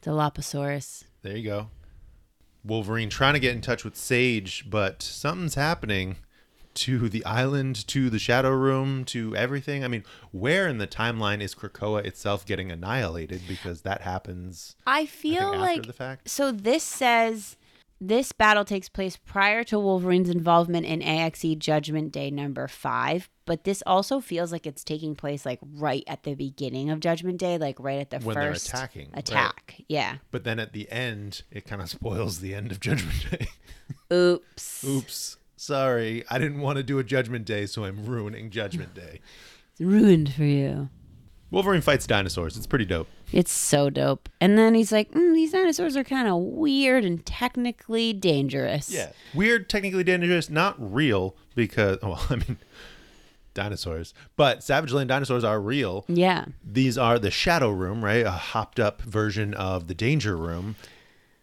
dilophosaurus There you go. Wolverine trying to get in touch with Sage, but something's happening to the island, to the Shadow Room, to everything. I mean, where in the timeline is Krakoa itself getting annihilated? Because that happens i I feel after like the fact. So this says this battle takes place prior to Wolverine's involvement in AXE Judgment Day number five, but this also feels like it's taking place like right at the beginning of Judgment Day, like right at the When they're first attacking, right. attack. Yeah. But then at the end, it kind of spoils the end of Judgment Day. Oops. Oops. Sorry. I didn't want to do a Judgment Day, so I'm ruining Judgment Day. It's ruined for you. Wolverine fights dinosaurs. It's pretty dope. It's so dope. And then he's like, mm, these dinosaurs are kind of weird and technically dangerous. Yeah. Weird, technically dangerous, not real because, well, I mean, dinosaurs. But Savage Land dinosaurs are real. Yeah. These are the Shadow Room, right? A hopped up version of the Danger Room.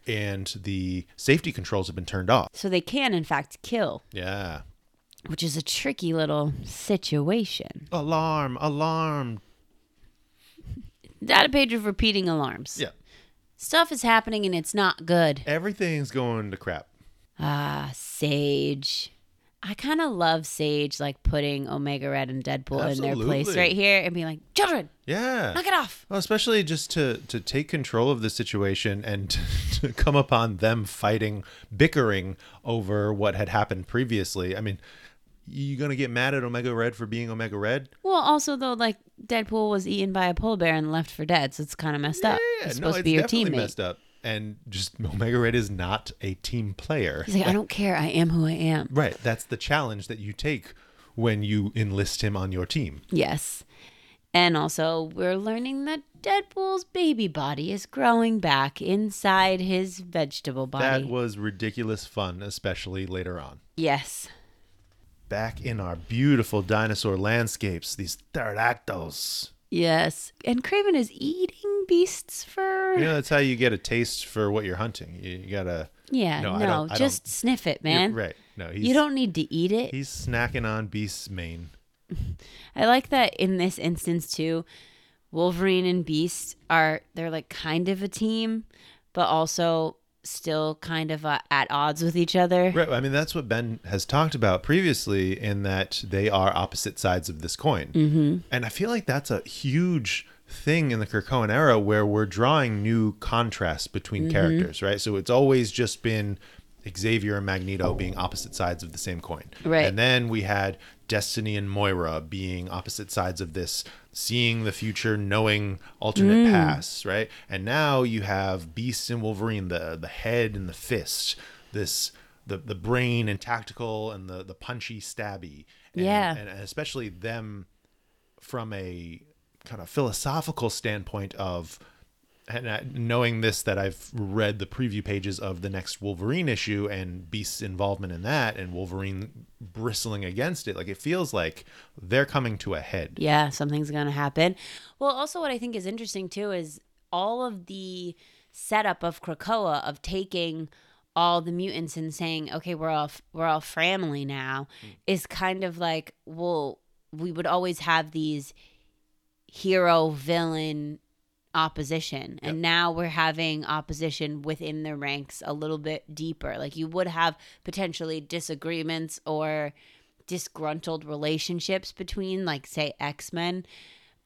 And the safety controls have been turned off. So they can, in fact, kill, Yeah. which is a tricky little situation. Alarm, alarm. Data page of repeating alarms. Yeah. Stuff is happening and it's not good. Everything's going to crap. Ah, Sage. I kind of love Sage like putting Omega Red and Deadpool in their place right here and being like, children, Yeah. knock it off. Well, especially just to to take control of the situation and to come upon them fighting, bickering over what had happened previously. I mean, you gonna get mad at Omega Red for being Omega Red? Well, also though, like Deadpool was eaten by a polar bear and left for dead, so it's kind of messed up. Yeah, He's no, supposed it's to be your definitely teammate. messed up. And just Omega Red is not a team player. He's like, I don't care. I am who I am. right. That's the challenge that you take when you enlist him on your team. Yes. And also, we're learning that Deadpool's baby body is growing back inside his vegetable body. That was ridiculous fun, especially later on. yes. Back in our beautiful dinosaur landscapes, these pterodactyls. Yes. And Kraven is eating beasts fur. You know, that's how you get a taste for what you're hunting. You, you gotta. Yeah, No, no, I don't- I just sniff it, man. Right. No, he's, You don't need to eat it. He's snacking on Beast's mane. I like that in this instance too. Wolverine and Beast are they're like kind of a team, but also still kind of uh, at odds with each other. Right. I mean, that's what Ben has talked about previously, in that they are opposite sides of this coin. Mm-hmm. And I feel like that's a huge thing in the Krakoan era where we're drawing new contrasts between Mm-hmm. characters, right? So it's always just been Xavier and Magneto being opposite sides of the same coin. Right. And then we had Destiny and Moira being opposite sides of this, seeing the future, knowing alternate Mm. paths, right? And now you have Beast and Wolverine, the the head and the fist, this the the brain and tactical and the the punchy stabby. And, Yeah. And, and especially them from a kind of philosophical standpoint of and I, knowing this that I've read the preview pages of the next Wolverine issue and Beast's involvement in that and Wolverine bristling against it like it feels like they're coming to a head. Yeah, something's going to happen. Well, also, what I think is interesting too is all of the setup of Krakoa of taking all the mutants and saying, "Okay, we're all we're all family now," mm. is kind of like, well, we would always have these hero villain opposition. And now we're having opposition within the ranks a little bit deeper. Like you would have potentially disagreements or disgruntled relationships between like say x-men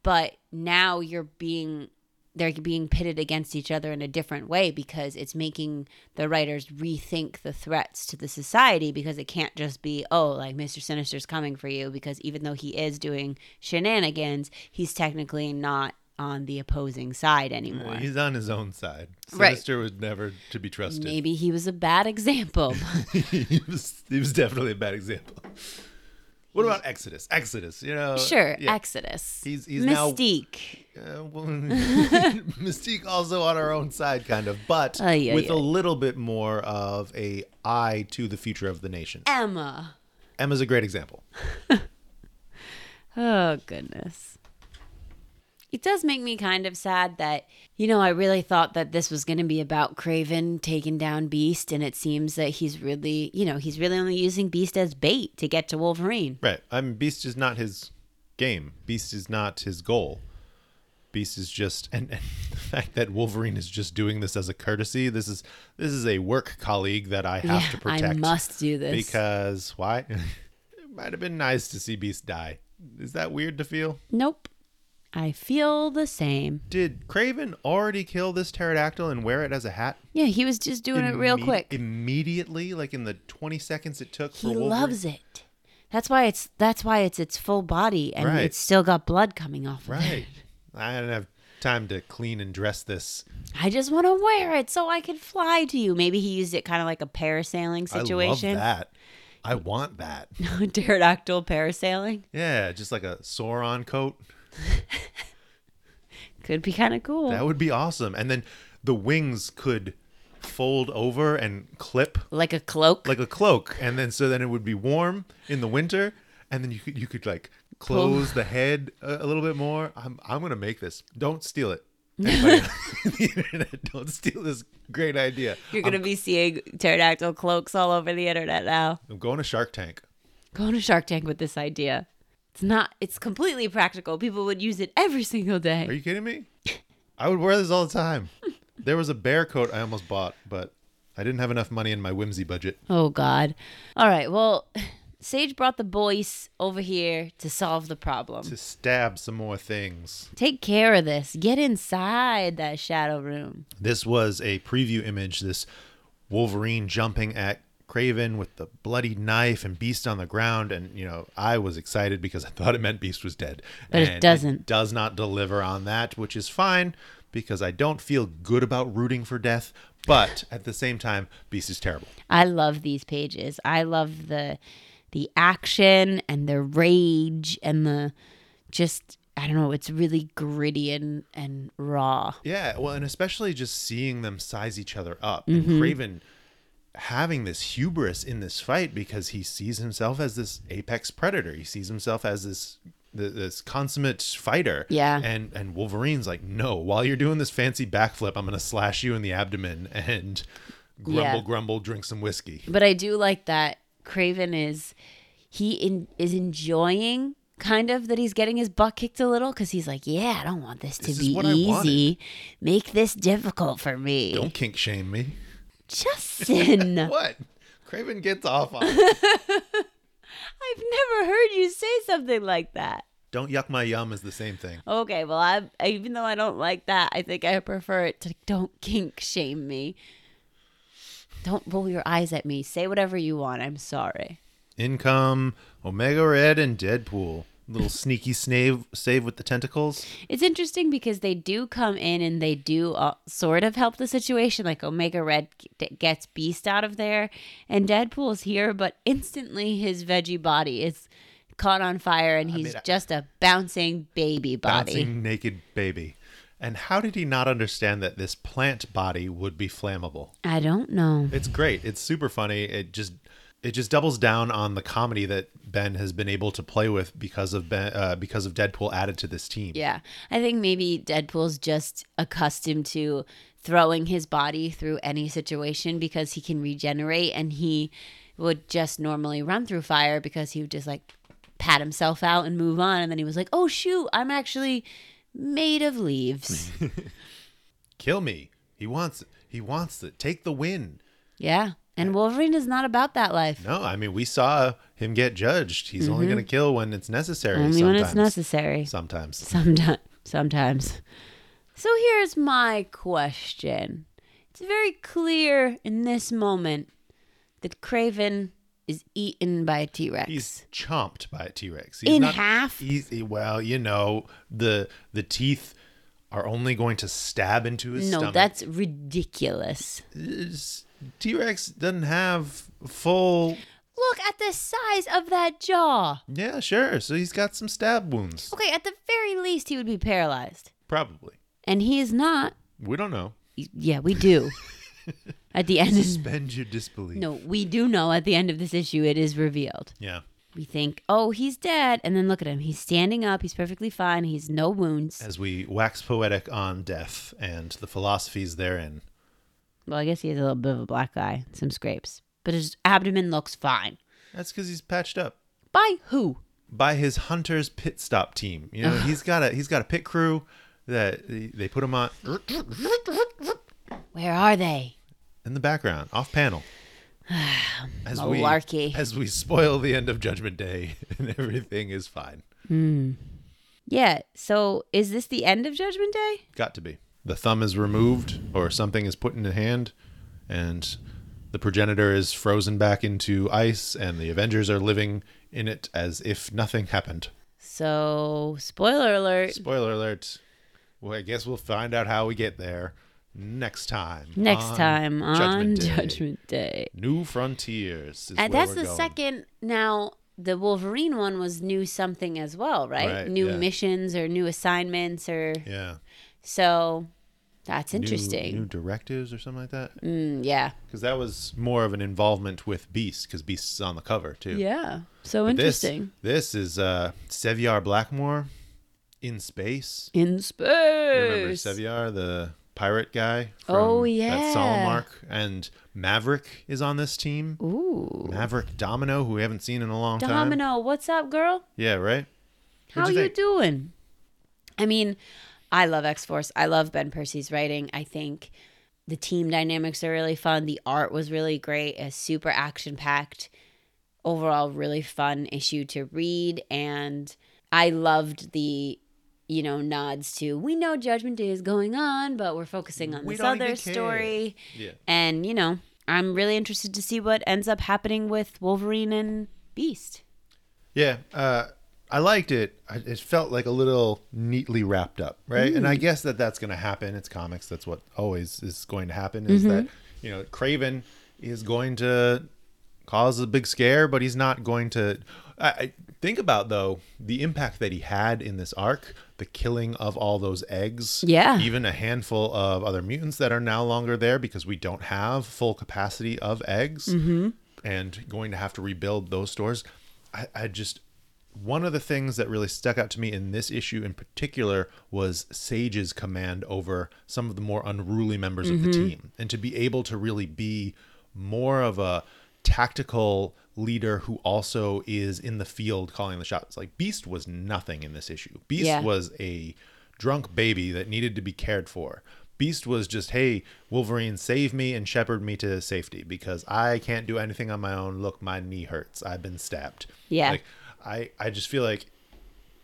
but now you're being they're being pitted against each other in a different way because it's making the writers rethink the threats to the society because it can't just be oh like mr sinister's coming for you because even though he is doing shenanigans he's technically not on the opposing side anymore He's on his own side. Right. Sinister was never to be trusted. maybe he was a bad example he was he was definitely a bad example. What about Exodus? Exodus, you know. sure yeah. exodus He's- he's now- mystique Uh, well, Mystique also on our own side, kind of, but Ay, ay, with ay. a little bit more of a eye to the future of the nation. emma Emma's a great example. Oh, goodness. It does make me kind of sad that, you know, I really thought that this was going to be about Kraven taking down Beast, and it seems that he's really, you know, he's really only using Beast as bait to get to Wolverine. Right. I mean, Beast is not his game. Beast is not his goal. Beast is just, and, and the fact that Wolverine is just doing this as a courtesy. This is this is a work colleague that I have Yeah, to protect. I must do this. because why? it might have been nice to see Beast die. Is that weird to feel? Nope. I feel the same. Did Kraven already kill this pterodactyl and wear it as a hat? Yeah, he was just doing it real Imme- quick. Immediately, like in the 20 seconds it took for He Wolverine. loves it. That's why it's that's why it's its full body and Right. it's still got blood coming off. Of it. Right. I don't have time to clean and dress this. I just want to wear it so I can fly to you. Maybe he used it kind of like a parasailing situation. I love that. I want that. Pterodactyl parasailing Yeah, just like a Sauron coat. could be kind of cool. That would be awesome. And then the wings could fold over and clip like a cloak. like a cloak, and then so then it would be warm in the winter, and then you could you could like close the head a, a little bit more. I'm I'm gonna make this. Don't steal it. The internet, don't steal this great idea. You're gonna be seeing pterodactyl cloaks all over the internet now. I'm going to Shark Tank. Go to Shark Tank with this idea. It's not. It's completely practical. People would use it every single day. Are you kidding me? I would wear this all the time. There was a bear coat I almost bought, but I didn't have enough money in my whimsy budget. Oh God. All right. Well, Sage brought the boys over here to solve the problem. To stab some more things. Take care of this. Get inside that shadow room. This was a preview image. This Wolverine jumping at Kraven with the bloody knife and Beast on the ground, and you know I was excited because I thought it meant Beast was dead. But it doesn't. does not deliver on that, which is fine because I don't feel good about rooting for death. But at the same time, Beast is terrible. I love these pages. I love the the action and the rage and the just I don't know, it's really gritty and and raw. Yeah, well, and especially just seeing them size each other up, Mm-hmm. and Kraven having this hubris in this fight because he sees himself as this apex predator. He sees himself as this this consummate fighter. Yeah. and and Wolverine's like, no, while you're doing this fancy backflip, I'm gonna slash you in the abdomen and grumble, Yeah. grumble, drink some whiskey. But I do like that Kraven is he in, is enjoying kind of that he's getting his butt kicked a little because he's like, yeah, I don't want this to This be easy. Make this difficult for me. Don't kink shame me. Justin, What? Kraven gets off on. it. I've never heard you say something like that. Don't yuck my yum is the same thing. Okay, well, I even though I don't like that, I think I prefer it to don't kink shame me. Don't roll your eyes at me. Say whatever you want. I'm sorry. Income, Omega Red, and Deadpool. Little sneaky snave save with the tentacles. It's interesting because they do come in and they do uh, sort of help the situation. Like Omega Red g- gets Beast out of there, and Deadpool's here, but instantly his veggie body is caught on fire, and he's mean, I- just a bouncing baby body. Bouncing naked baby. And how did he not understand that this plant body would be flammable? I don't know. It's great. It's super funny. It just it just doubles down on the comedy that Ben has been able to play with because of Ben, uh, because of Deadpool added to this team. Yeah, I think maybe Deadpool's just accustomed to throwing his body through any situation because he can regenerate, and he would just normally run through fire because he would just like pat himself out and move on, and then he was like, "Oh shoot, I'm actually made of leaves." Kill me. He wants It. he wants it. Take the win. yeah, and Wolverine is not about that life. No, I mean we saw him get judged. He's only going to kill when it's necessary. Mm-hmm. Only when it's sometimes. necessary. Sometimes. Sometimes. Sometimes. So here's my question. It's very clear in this moment that Kraven is eaten by a T Rex. He's chomped by a T Rex. In half? He's well, you know the the teeth are only going to stab into his No, stomach. that's ridiculous. T Rex doesn't have full. Look at the size of that jaw. Yeah, sure. So he's got some stab wounds, Okay, at the very least, he would be paralyzed. probably. And he is not. We don't know. Yeah, we do. at the end of. Suspend your disbelief. No, we do know at the end of this issue it is revealed. Yeah. We think, oh, he's dead. And then look at him. He's standing up. He's perfectly fine. He's no wounds. As we wax poetic on death and the philosophies therein. Well, I guess he has a little bit of a black eye, some scrapes. But his abdomen looks fine. That's because he's patched up By who? by his hunters pit stop team. You know, he's got a he's got a pit crew that they put him on Where are they? in the background, off panel. As we as we spoil the end of Judgment Day and everything is fine. Hmm. Yeah. So is this the end of Judgment Day? Got to be. The thumb is removed or something is put in the hand and the progenitor is frozen back into ice and the Avengers are living in it as if nothing happened. So, spoiler alert. Spoiler alert. Well, I guess we'll find out how we get there next time. Next on time on Day. Judgment Day. New Frontiers. is And that's the going. second. Now, the Wolverine one was new something as well, right? Right, new yeah. missions or new assignments or. Yeah. So, that's interesting. New, directives or something like that. Mm, yeah. Because that was more of an involvement with Beast, because Beast is on the cover too. Yeah. So But interesting. This, is uh, Seviar Blackmore in space. In space. Remember Seviar, the pirate guy? From Oh, That yeah. Salmark. And Maverick is on this team. Ooh. Maverick Domino, who we haven't seen in a long time. Domino, what's up, girl? Yeah, right? How What'd you, you doing? I mean, I love X Force. I love Ben Percy's writing. I think the team dynamics are really fun. The art was really great. A super action packed, overall really fun issue to read, and I loved the you know nods to we know Judgment Day is going on, but we're focusing on We this other story. Yeah. And you know, I'm really interested to see what ends up happening with Wolverine and Beast. Yeah, uh, I liked it. I- It felt like a little neatly wrapped up, right? And I mm. guess that that's going to happen. It's comics. That's what always is going to happen. Is that mm-hmm. you know Kraven is going to cause a big scare, but he's not going to. I, I think about though the impact that he had in this arc, the killing of all those eggs. Yeah. even a handful of other mutants that are now longer there because we don't have full capacity of eggs, mm-hmm. and going to have to rebuild those stores. I, I just one of the things that really stuck out to me in this issue in particular was Sage's command over some of the more unruly members of the mm-hmm. team and to be able to really be more of a tactical leader who also is in the field calling the shots. Like Beast was nothing in this issue. Beast Yeah. was a drunk baby that needed to be cared for. Beast was just, hey, Wolverine, save me and shepherd me to safety because I can't do anything on my own. Look, my knee hurts. I've been stabbed. Yeah. Like, I, I just feel like,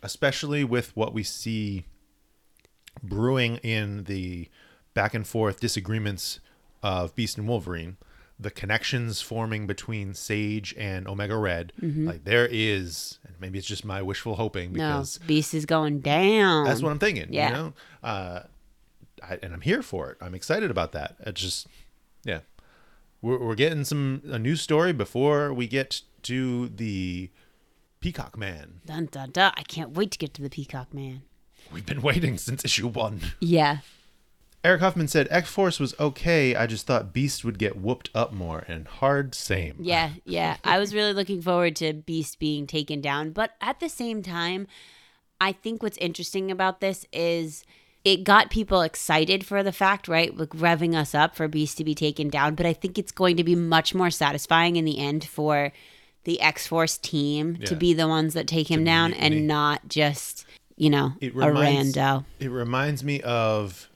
especially with what we see brewing in the back and forth disagreements of Beast and Wolverine, the connections forming between Sage and Omega Red, like there is, and maybe it's just my wishful hoping No, because Beast is going down. that's what I'm thinking. yeah. You know, uh, I, and I'm here for it. I'm excited about that. It's just, yeah, we're we're getting some a new story before we get to the Peacock Man. Dun dun dun. I can't wait to get to the Peacock Man. We've been waiting since issue one. Yeah. Eric Huffman said X Force was okay. I just thought Beast would get whooped up more, and hard same. Yeah, yeah. I was really looking forward to Beast being taken down, but at the same time, I think what's interesting about this is it got people excited for the fact, right? Like revving us up for Beast to be taken down, but I think it's going to be much more satisfying in the end for the X Force team to be the ones that take him down mutiny. and not just, you know, It a reminds- rando. It reminds me of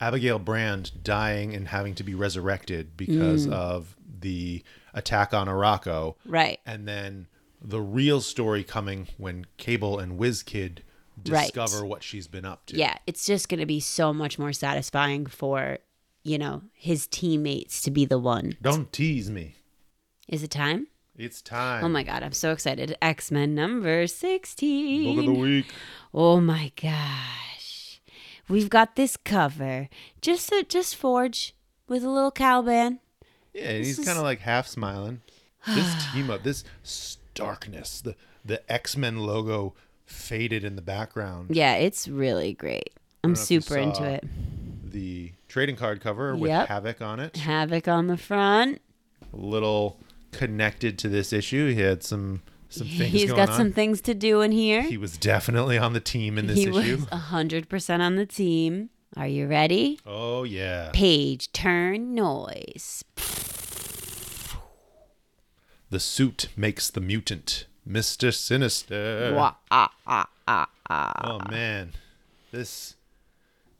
Abigail Brand dying and having to be resurrected because Mm. of the attack on Arakko. Right. And then the real story coming when Cable and WizKid Right. discover what she's been up to. Yeah, it's just going to be so much more satisfying for, you know, his teammates to be the one. Don't tease me. Is it time? It's oh time. Oh my god, I'm so excited. X Men number 16. Book 16. of the week. Oh my gosh. We've got this cover. Just just Forge with a little cowband. Yeah, and he's is- kind of like half smiling. This team up, this starkness, the the X Men logo faded in the background. Yeah, it's really great. I'm know if you super into it. The trading card cover with Yep. Havoc on it. Havoc on the front. A little connected to this issue. He had some some things He's got on. some things to do in here. He was definitely on the team in this issue. he issue. was 100% on the team. Are you ready? Oh yeah. Page turn noise. The suit makes the mutant, Mister Sinister. Wah, ah, ah, ah, ah. Oh man, this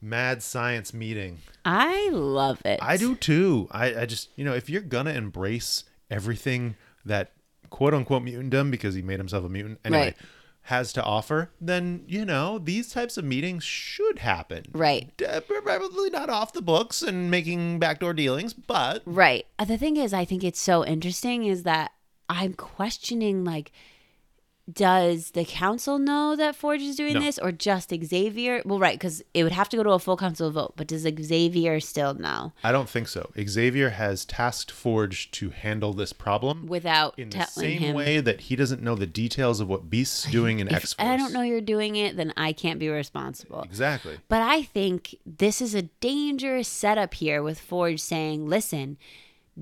mad science meeting. I love it. I do too. I, I just you know if you're gonna embrace everything that quote unquote mutantdom because he made himself a mutant anyway Right. has to offer, then you know these types of meetings should happen. Right. Uh, Probably not off the books and making backdoor dealings, but Right. Uh, The thing is, I think it's so interesting is that I'm questioning like, does the council know that Forge is doing No. this or just Xavier? Well, right, because it would have to go to a full council vote, but does Xavier still know I don't think so. Xavier has tasked Forge to handle this problem without in the same him? way that he doesn't know the details of what Beast's doing in X. I don't know you're doing it, then I can't be responsible. exactly. But I think this is a dangerous setup here with Forge saying, listen,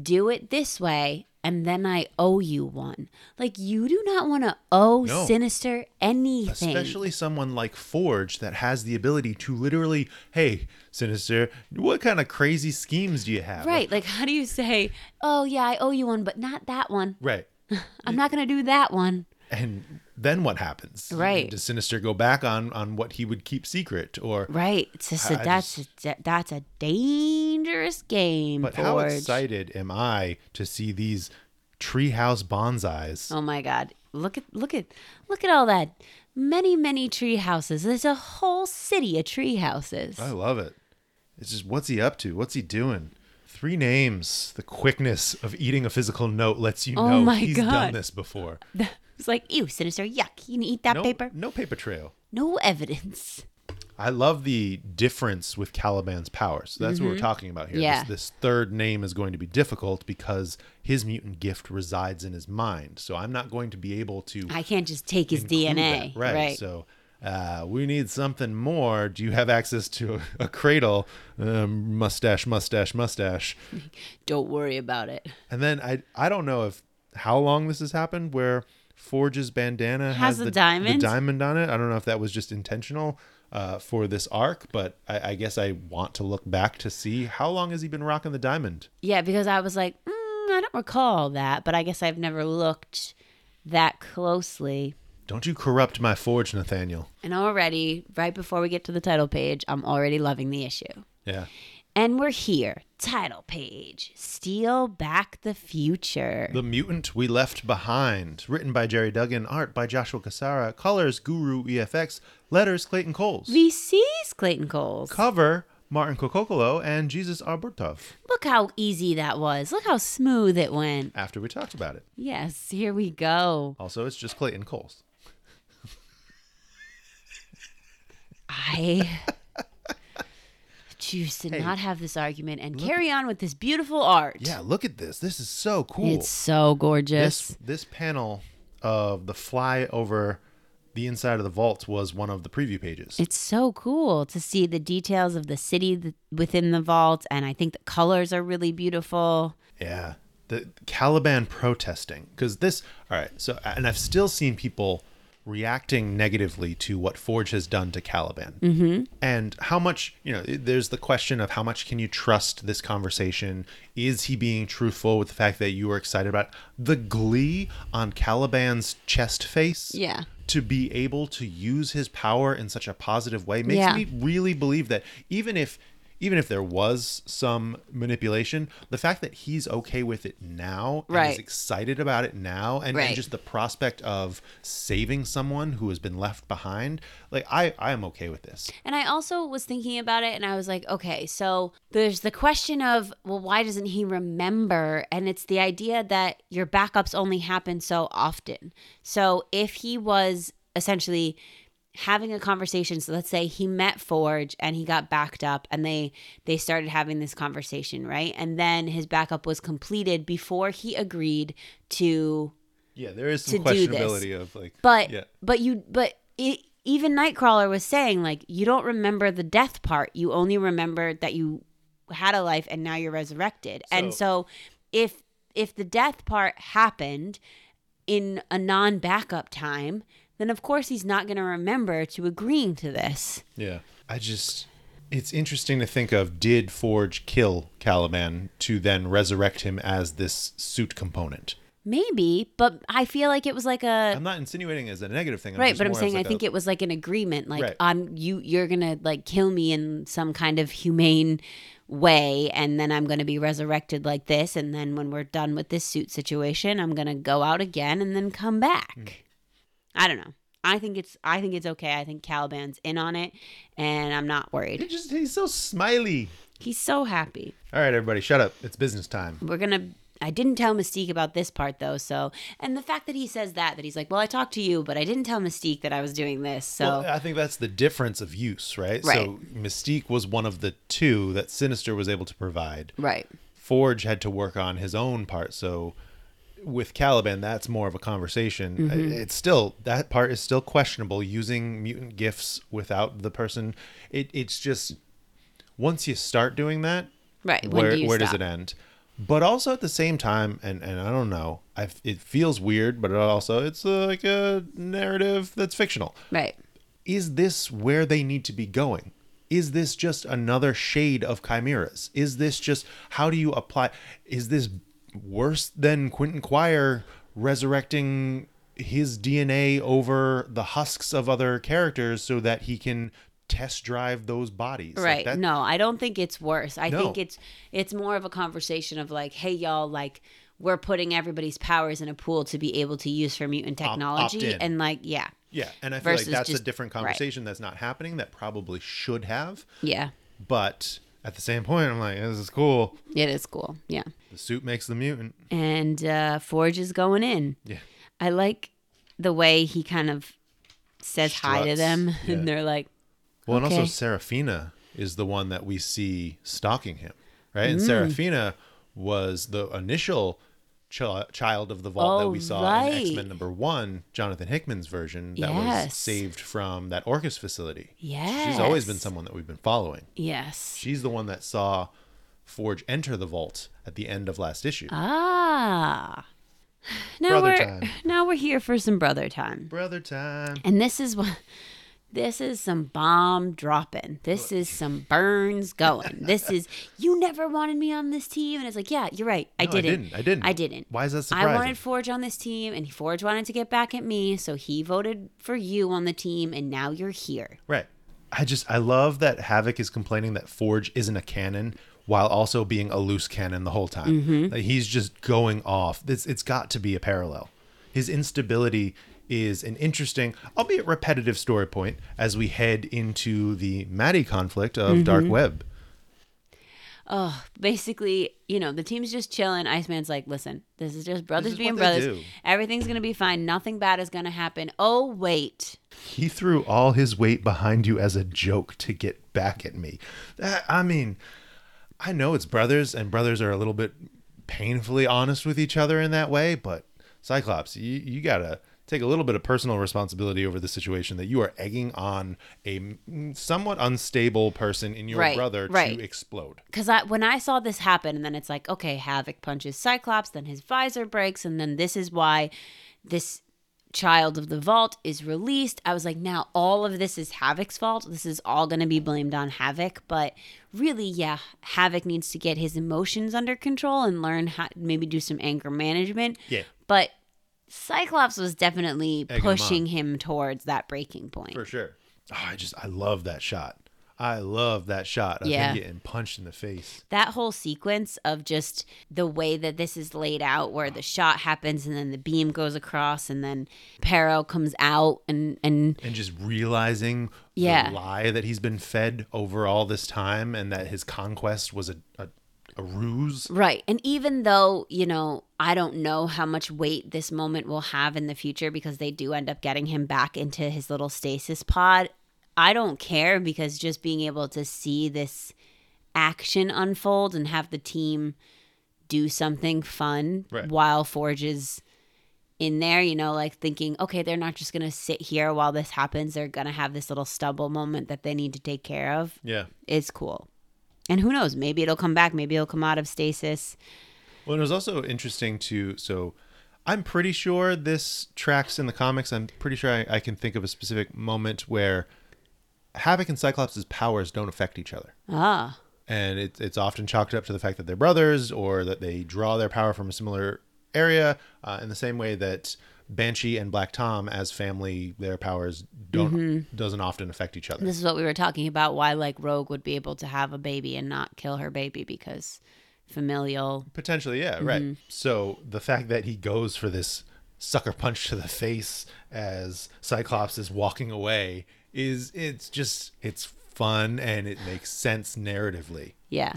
do it this way, and then I owe you one. Like, you do not want to owe No. Sinister anything. Especially someone like Forge that has the ability to literally, hey, Sinister, what kind of crazy schemes do you have? Right. Like, how do you say, oh, yeah, I owe you one, but not that one? Right. I'm not going to do that one. And then what happens? Right. Does Sinister go back on on what he would keep secret, or Right. It's just a, that's, a, that's a dangerous game, but how excited am I to see these treehouse bonsais? Oh my God! Look at look at look at all that. Many many tree houses. There's a whole city of tree houses. I love it. It's just what's he up to? What's he doing? Three names. The quickness of eating a physical note lets you Oh know my he's done this before. It's like ew, sinister, yuck. You can eat that No paper. No paper trail. No evidence. I love the difference with Caliban's powers. That's what we're talking about here. Mm-hmm. Yeah. This, this third name is going to be difficult because his mutant gift resides in his mind. So I'm not going to be able to I can't just take his DNA. that. Right. So uh, we need something more. Do you have access to a, a cradle? Um, mustache, mustache, mustache. Don't worry about it. And then I I don't know if how long this has happened where Forge's bandana Has has, the the, diamond? the diamond on it. I don't know if that was just intentional uh, for this arc, but I, I guess I want to look back to see how long has he been rocking the diamond. Yeah, because I was like, mm, I don't recall that, but I guess I've never looked that closely. Don't you corrupt my Forge, Nathaniel? And already, right before we get to the title page, I'm already loving the issue. Yeah. And we're here. Title page Steal Back the Future. The Mutant We Left Behind, written by Gerry Duggan, art by Joshua Cassara, colors Guru EFX, letters Clayton Cowles, VC's Clayton Cowles. cover Martin Coccolo and Jesus Aburtov. Look how easy that was. Look how smooth it went. After we talked about it, Yes, here we go. also it's just Clayton Cowles. I choose to not have this argument and carry on with this beautiful art. Yeah, look at this. This is so cool. It's so gorgeous. this this panel of the fly over the inside of the vault was one of the preview pages. It's so cool to see the details of the city th- within the vault, and I think the colors are really beautiful. Yeah. The Caliban protesting. Because this, all right, so, and I've still seen people reacting negatively to what Forge has done to Caliban. Mm-hmm. And how much, you know, there's the question of how much can you trust this conversation? Is he being truthful with the fact that you are excited about the glee on Caliban's chest face? Yeah. To be able to use his power in such a positive way makes Yeah. me really believe that even if even if there was some manipulation, the fact that he's okay with it now and Right. is excited about it now and, and just the prospect of saving someone who has been left behind, like I I am okay with this. And I also was thinking about it and I was like, okay, so there's the question of, well, why doesn't he remember? And it's the idea that your backups only happen so often. So if he was essentially having a conversation so let's say he met forge and he got backed up and they they started having this conversation right and then his backup was completed before he agreed to Yeah, there is some To do this. questionability of like but yeah. but you but it, even Nightcrawler was saying like you don't remember the death part. You only remember that you had a life and now you're resurrected. and so if if the death part happened in a non-backup time, then of course he's not going to remember to agreeing to this. Yeah. I just it's interesting to think of did Forge kill Caliban to then resurrect him as this suit component? Maybe, but I feel like it was like a I'm not insinuating as a negative thing. right but i'm saying like i think a- it was like an agreement like Right. i'm you you're gonna like kill me in some kind of humane way and then i'm gonna be resurrected like this and then when we're done with this suit situation i'm gonna go out again and then come back Hmm. I don't know i think it's i think it's okay i think caliban's in on it and i'm not worried. He just he's so smiley. he's so happy All right, everybody, shut up. It's business time. we're gonna I didn't tell Mystique about this part though, so and the fact that he says that that he's like, well, I talked to you, but I didn't tell Mystique that I was doing this. So Well, I think that's the difference of use, right? Right. So Mystique was one of the two that Sinister was able to provide. right, Forge had to work on his own part. So with Caliban, that's more of a conversation. Mm-hmm. It's still that part is still questionable using mutant gifts without the person. It it's just once you start doing that, right. Where do where does it end? But also at the same time, and, and I don't know, I, it feels weird, but it also it's like a narrative that's fictional Right. is this where they need to be going? Is this just another shade of chimeras? Is this just how do you apply? Is this worse than Quentin Quire resurrecting his DNA over the husks of other characters so that he can test drive those bodies? Like Right. that- no, I don't think it's worse. I think it's it's more of a conversation of like, hey y'all, like we're putting everybody's powers in a pool to be able to use for mutant technology and like yeah. Yeah, and I feel like Versus that's a just- different right. conversation that's not happening that probably should have. Yeah. But at the same point, I'm like, this is cool. It is cool. Yeah. The suit makes the mutant. And uh Forge is going in. Yeah. I like the way he kind of says hi to them yeah. and they're like Well, and also Okay. Serafina is the one that we see stalking him, right? And Mm. Serafina was the initial ch- child of the vault that we Oh, saw in. X Men number one, Jonathan Hickman's version, that Yes. was saved from that Orchis facility. Yes. She's always been someone that we've been following. Yes. She's the one that saw Forge enter the vault at the end of last issue. Ah. Now Brother we're time. now we're here for some brother time. Brother time. And this is what this is some bomb dropping. This is some burns going. This is you never wanted me on this team, and it's like, yeah, you're right. I No, didn't. didn't. I didn't. I didn't. Why is that I wanted Forge on this team, and Forge wanted to get back at me, so he voted for you on the team, and now you're here. Right. I just I love that Havoc is complaining that Forge isn't a cannon while also being a loose cannon the whole time. Mm-hmm. Like he's just going off. It's it's got to be a parallel. His instability is an interesting, albeit repetitive story point as we head into the Maddie conflict of mm-hmm. Dark Web. Oh, basically, you know, the team's just chilling. Iceman's like, listen, this is just brothers is being brothers. do. Everything's going to be fine. Nothing bad is going to happen. Oh, wait. He threw all his weight behind you as a joke to get back at me. That, I mean, I know it's brothers, and brothers are a little bit painfully honest with each other in that way, but Cyclops, you, you gotta take a little bit of personal responsibility over the situation that you are egging on a somewhat unstable person in your Right, brother right. to explode. Because I, when I saw this happen, and then it's like, okay, Havoc punches Cyclops, then his visor breaks, and then this is why this child of the vault is released. I was like, now all of this is Havoc's fault. This is all going to be blamed on Havoc. But really, yeah, Havoc needs to get his emotions under control and learn how maybe do some anger management. Yeah. But Cyclops was definitely Egging him on. pushing him towards that breaking point. For sure. Oh, I just I love that shot. I love that shot of Yeah. him getting punched in the face. that whole sequence of just the way that this is laid out where the shot happens and then the beam goes across and then Perro comes out and and and just realizing Yeah. the lie that he's been fed over all this time and that his conquest was a, a, a ruse. right and even though you know I don't know how much weight this moment will have in the future because they do end up getting him back into his little stasis pod I don't care because just being able to see this action unfold and have the team do something fun Right. while Forge is in there, you know, like thinking, okay, they're not just going to sit here while this happens. They're going to have this little stubble moment that they need to take care of. Yeah. It's cool. And who knows? Maybe it'll come back. Maybe it'll come out of stasis. Well, it was also interesting to so I'm pretty sure this tracks in the comics. I'm pretty sure I, I can think of a specific moment where Havoc and Cyclops' powers don't affect each other. Ah, and it, it's often chalked up to the fact that they're brothers or that they draw their power from a similar area uh, in the same way that banshee and black tom as family their powers don't mm-hmm. doesn't often affect each other this is what we were talking about. Why, like, Rogue would be able to have a baby and not kill her baby because familial. potentially yeah mm-hmm. right so the fact that he goes for this sucker punch to the face as cyclops is walking away is it's just it's fun and it makes sense narratively Yeah.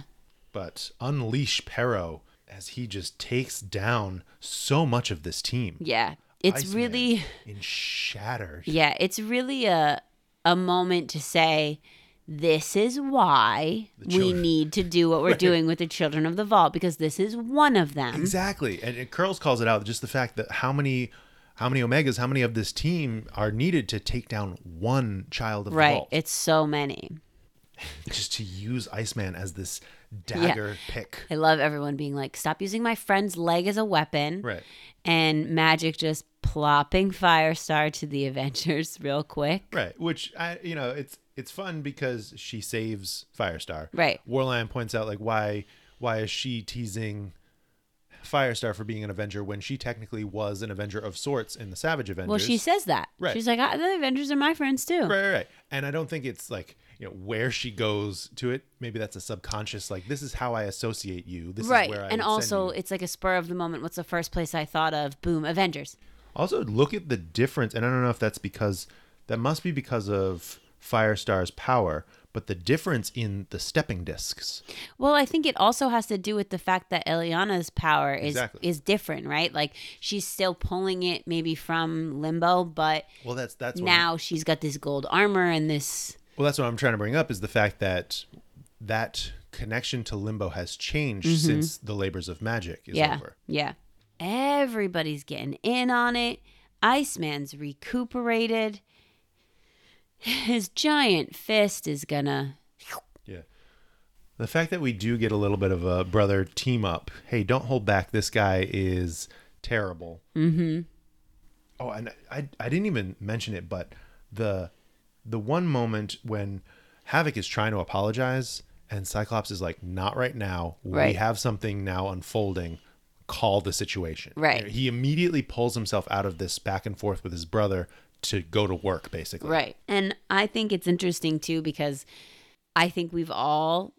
but unleash Perro as he just takes down so much of this team. Yeah. It's Iceman really. in shattered. Yeah, it's really a a moment to say this is why we need to do what we're doing with the children of the vault because this is one of them. Exactly, and, and Curls calls it out. Just the fact that how many, how many Omegas, how many of this team are needed to take down one child of the Right. It's so many. just to use Iceman as this dagger pick. I love everyone being like, stop using my friend's leg as a weapon. Right. And Magik just plopping Firestar to the Avengers real quick. Right, which I, you know, it's it's fun because she saves Firestar. Right. Warlion points out like why why is she teasing Firestar for being an Avenger when she technically was an Avenger of sorts in the Savage Avengers? Well, she says that. Right. She's like, "Ah, the Avengers are my friends too. right, right, right. And I don't think it's like you know where she goes to it. Maybe that's a subconscious like this is how I associate you. This Right. is where And also, it's like a spur of the moment. What's the first place I thought of? Boom, Avengers. Also, look at the difference, and I don't know if that's because that must be because of Firestar's power, but the difference in the stepping discs. Well, I think it also has to do with the fact that Illyana's power is Exactly. is different, right? Like she's still pulling it maybe from Limbo, but Well, that's that's what now she's got this gold armor and this. Well, that's what I'm trying to bring up is the fact that that connection to Limbo has changed since the labors of Magik is Mm-hmm. Yeah, over. yeah. Everybody's getting in on it. Iceman's recuperated. His giant fist is gonna. Yeah. The fact that we do get a little bit of a brother team up. Hey, don't hold back. This guy is terrible. Mm-hmm. Oh, and I I didn't even mention it, but the the one moment when Havoc is trying to apologize and Cyclops is like, not right now. We have something now unfolding. Call the situation. Right. He immediately pulls himself out of this back and forth with his brother to go to work, basically. Right. And I think it's interesting too because I think we've all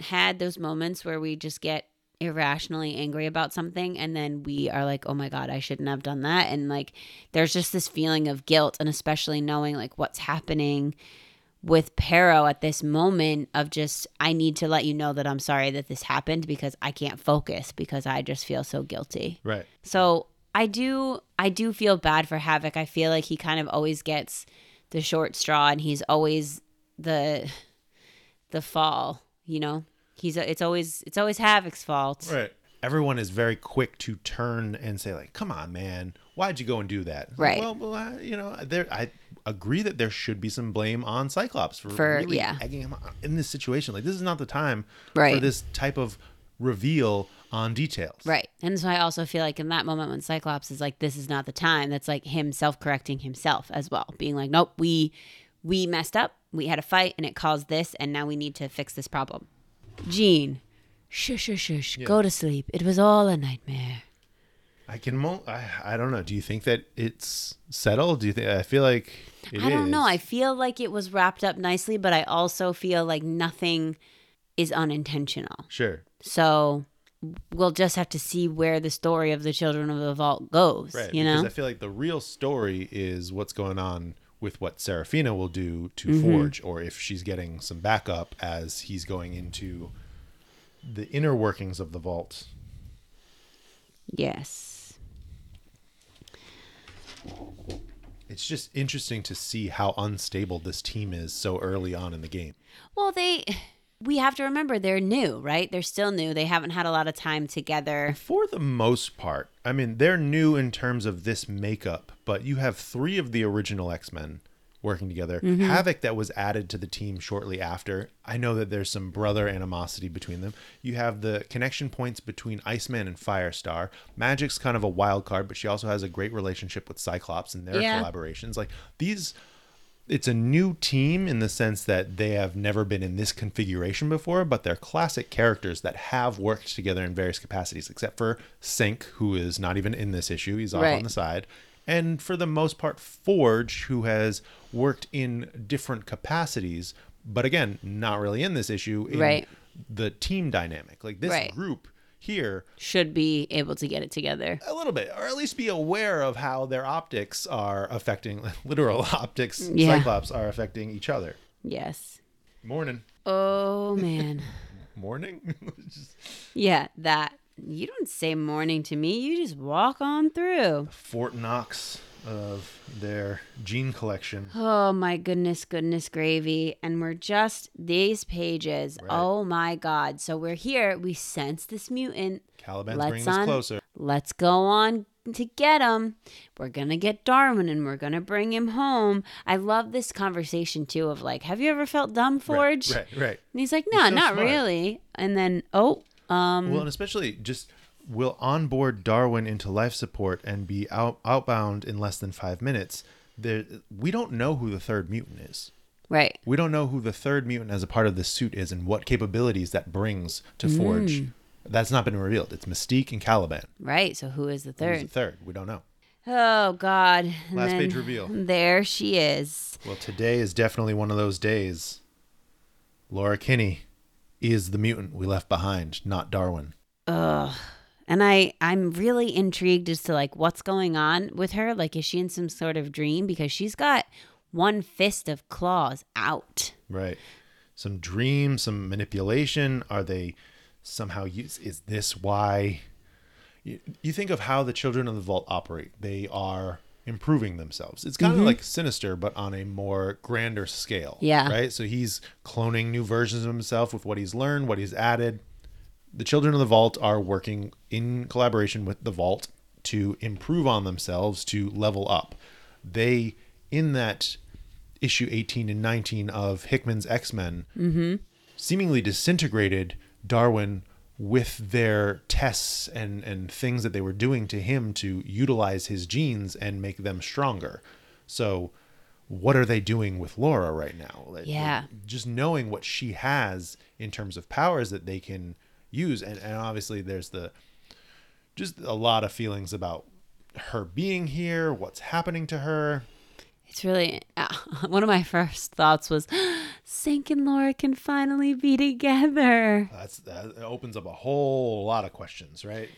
had those moments where we just get irrationally angry about something and then we are like, "Oh my god, I shouldn't have done that." And like there's just this feeling of guilt and especially knowing like what's happening with Perro at this moment of just I need to let you know that I'm sorry that this happened because I can't focus because I just feel so guilty. Right. So I do I do feel bad for Havoc. I feel like he kind of always gets the short straw and he's always the the fall, you know? He's it's always it's always Havoc's fault. Right. Everyone is very quick to turn and say like, "Come on, man, why'd you go and do that?" Right. Well, well I, you know, there I agree that there should be some blame on Cyclops for, For- really yeah. egging him on in this situation. Like, this is not the time Right. for this type of reveal on details. Right. And so I also feel like in that moment when Cyclops is like, this is not the time, that's like him self correcting himself as well. Being like, Nope, we we messed up, we had a fight and it caused this, and now we need to fix this problem. Jean, shush shush shush, go to sleep. It was all a nightmare. I can. Mo- I, I don't know. Do you think that it's settled? Do you think? I feel like it I don't know. I feel like it was wrapped up nicely, but I also feel like nothing is unintentional. sure. So we'll just have to see where the story of the Children of the Vault goes. Right. You know, because? I feel like the real story is what's going on with what Serafina will do to Mm-hmm. Forge, or if she's getting some backup as he's going into the inner workings of the vault. yes. It's just interesting to see how unstable this team is so early on in the game. Well, they. We have to remember they're new, right? They're still new. They haven't had a lot of time together. For the most part, I mean, they're new in terms of this makeup, but you have three of the original X Men working together. Mm-hmm. Havoc, that was added to the team shortly after. I know that there's some brother animosity between them. You have the connection points between Iceman and Firestar. Magik's kind of a wild card, but she also has a great relationship with Cyclops and their Yeah. collaborations. Like these. It's a new team in the sense that they have never been in this configuration before, but they're classic characters that have worked together in various capacities, except for Synch, who is not even in this issue. He's off Right. on the side. And for the most part, Forge, who has worked in different capacities, but again, not really in this issue, in Right. the team dynamic. Like this Right. group here Should be able to get it together. a little bit, or at least be aware of how their optics are affecting, literal optics, Yeah. Cyclops are affecting each other. Yes. Morning. Oh, man. Morning? Just yeah, that. You don't say morning to me. You just walk on through. Fort Knox of their gene collection. Oh my goodness, goodness gravy. And we're just these pages. Right. Oh my God. So we're here. We sense this mutant. Caliban's Let's bringing us closer. Let's go on to get him. We're going to get Darwin and we're going to bring him home. I love this conversation too of like, have you ever felt dumb, Forge? Right, right, right. And he's like, no, so not smart. really. And then, oh, um, Well, and especially just will onboard Darwin into life support and be out, outbound in less than five minutes. There, we don't know who the third mutant is. right. We don't know who the third mutant as a part of this suit is and what capabilities that brings to Forge. Mm. That's not been revealed. It's Mystique and Caliban. Right. So who is the Who's third? the third? We don't know. Oh God. And Last page reveal. There she is. Well, today is definitely one of those days. Laura Kinney is the mutant we left behind, not Darwin. Ugh. And I, I'm really intrigued as to like what's going on with her. Like, is she in some sort of dream? Because she's got one fist of claws out. Right. Some dream, some manipulation. Are they somehow use? Is this why? You, you think of how the children of the vault operate. They are improving themselves. It's kind of mm-hmm. like Sinister, but on a more grander scale. Yeah. Right. So he's cloning new versions of himself with what he's learned, what he's added. The children of the vault are working in collaboration with the vault to improve on themselves to level up. They in that issue 18 and 19 of Hickman's X-Men mm-hmm. seemingly disintegrated Darwin with their tests and and things that they were doing to him to utilize his genes and make them stronger. So what are they doing with Laura right now? Like, Yeah. Just knowing what she has in terms of powers that they can use and, and obviously there's the just a lot of feelings about her being here, what's happening to her. It's really uh, one of my first thoughts was Synch and Laura can finally be together. That's that opens up a whole lot of questions, right?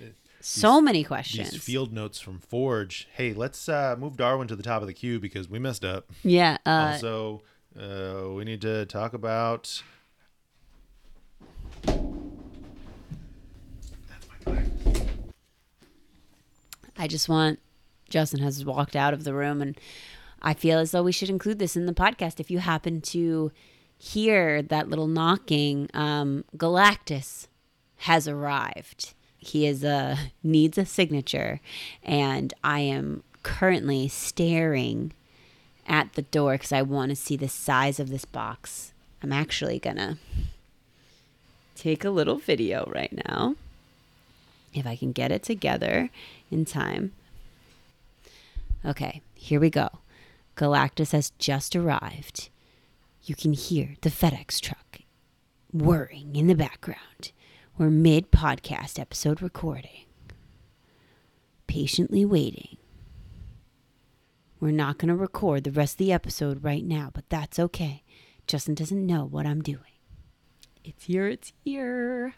So many These questions. field notes from Forge. Hey, let's uh, move Darwin to the top of the queue because we messed up. yeah. Uh, also, uh, we need to talk about. I just want Justin has walked out of the room and I feel as though we should include this in the podcast. If you happen to hear that little knocking, um, Galactus has arrived. He is a needs a signature, and I am currently staring at the door because I want to see the size of this box. I'm actually gonna take a little video right now if I can get it together in time. Okay, here we go. Galactus has just arrived. You can hear the FedEx truck whirring in the background. We're mid podcast episode recording. Patiently waiting. We're not going to record the rest of the episode right now, but that's okay. Justin doesn't know what I'm doing. It's here, it's here.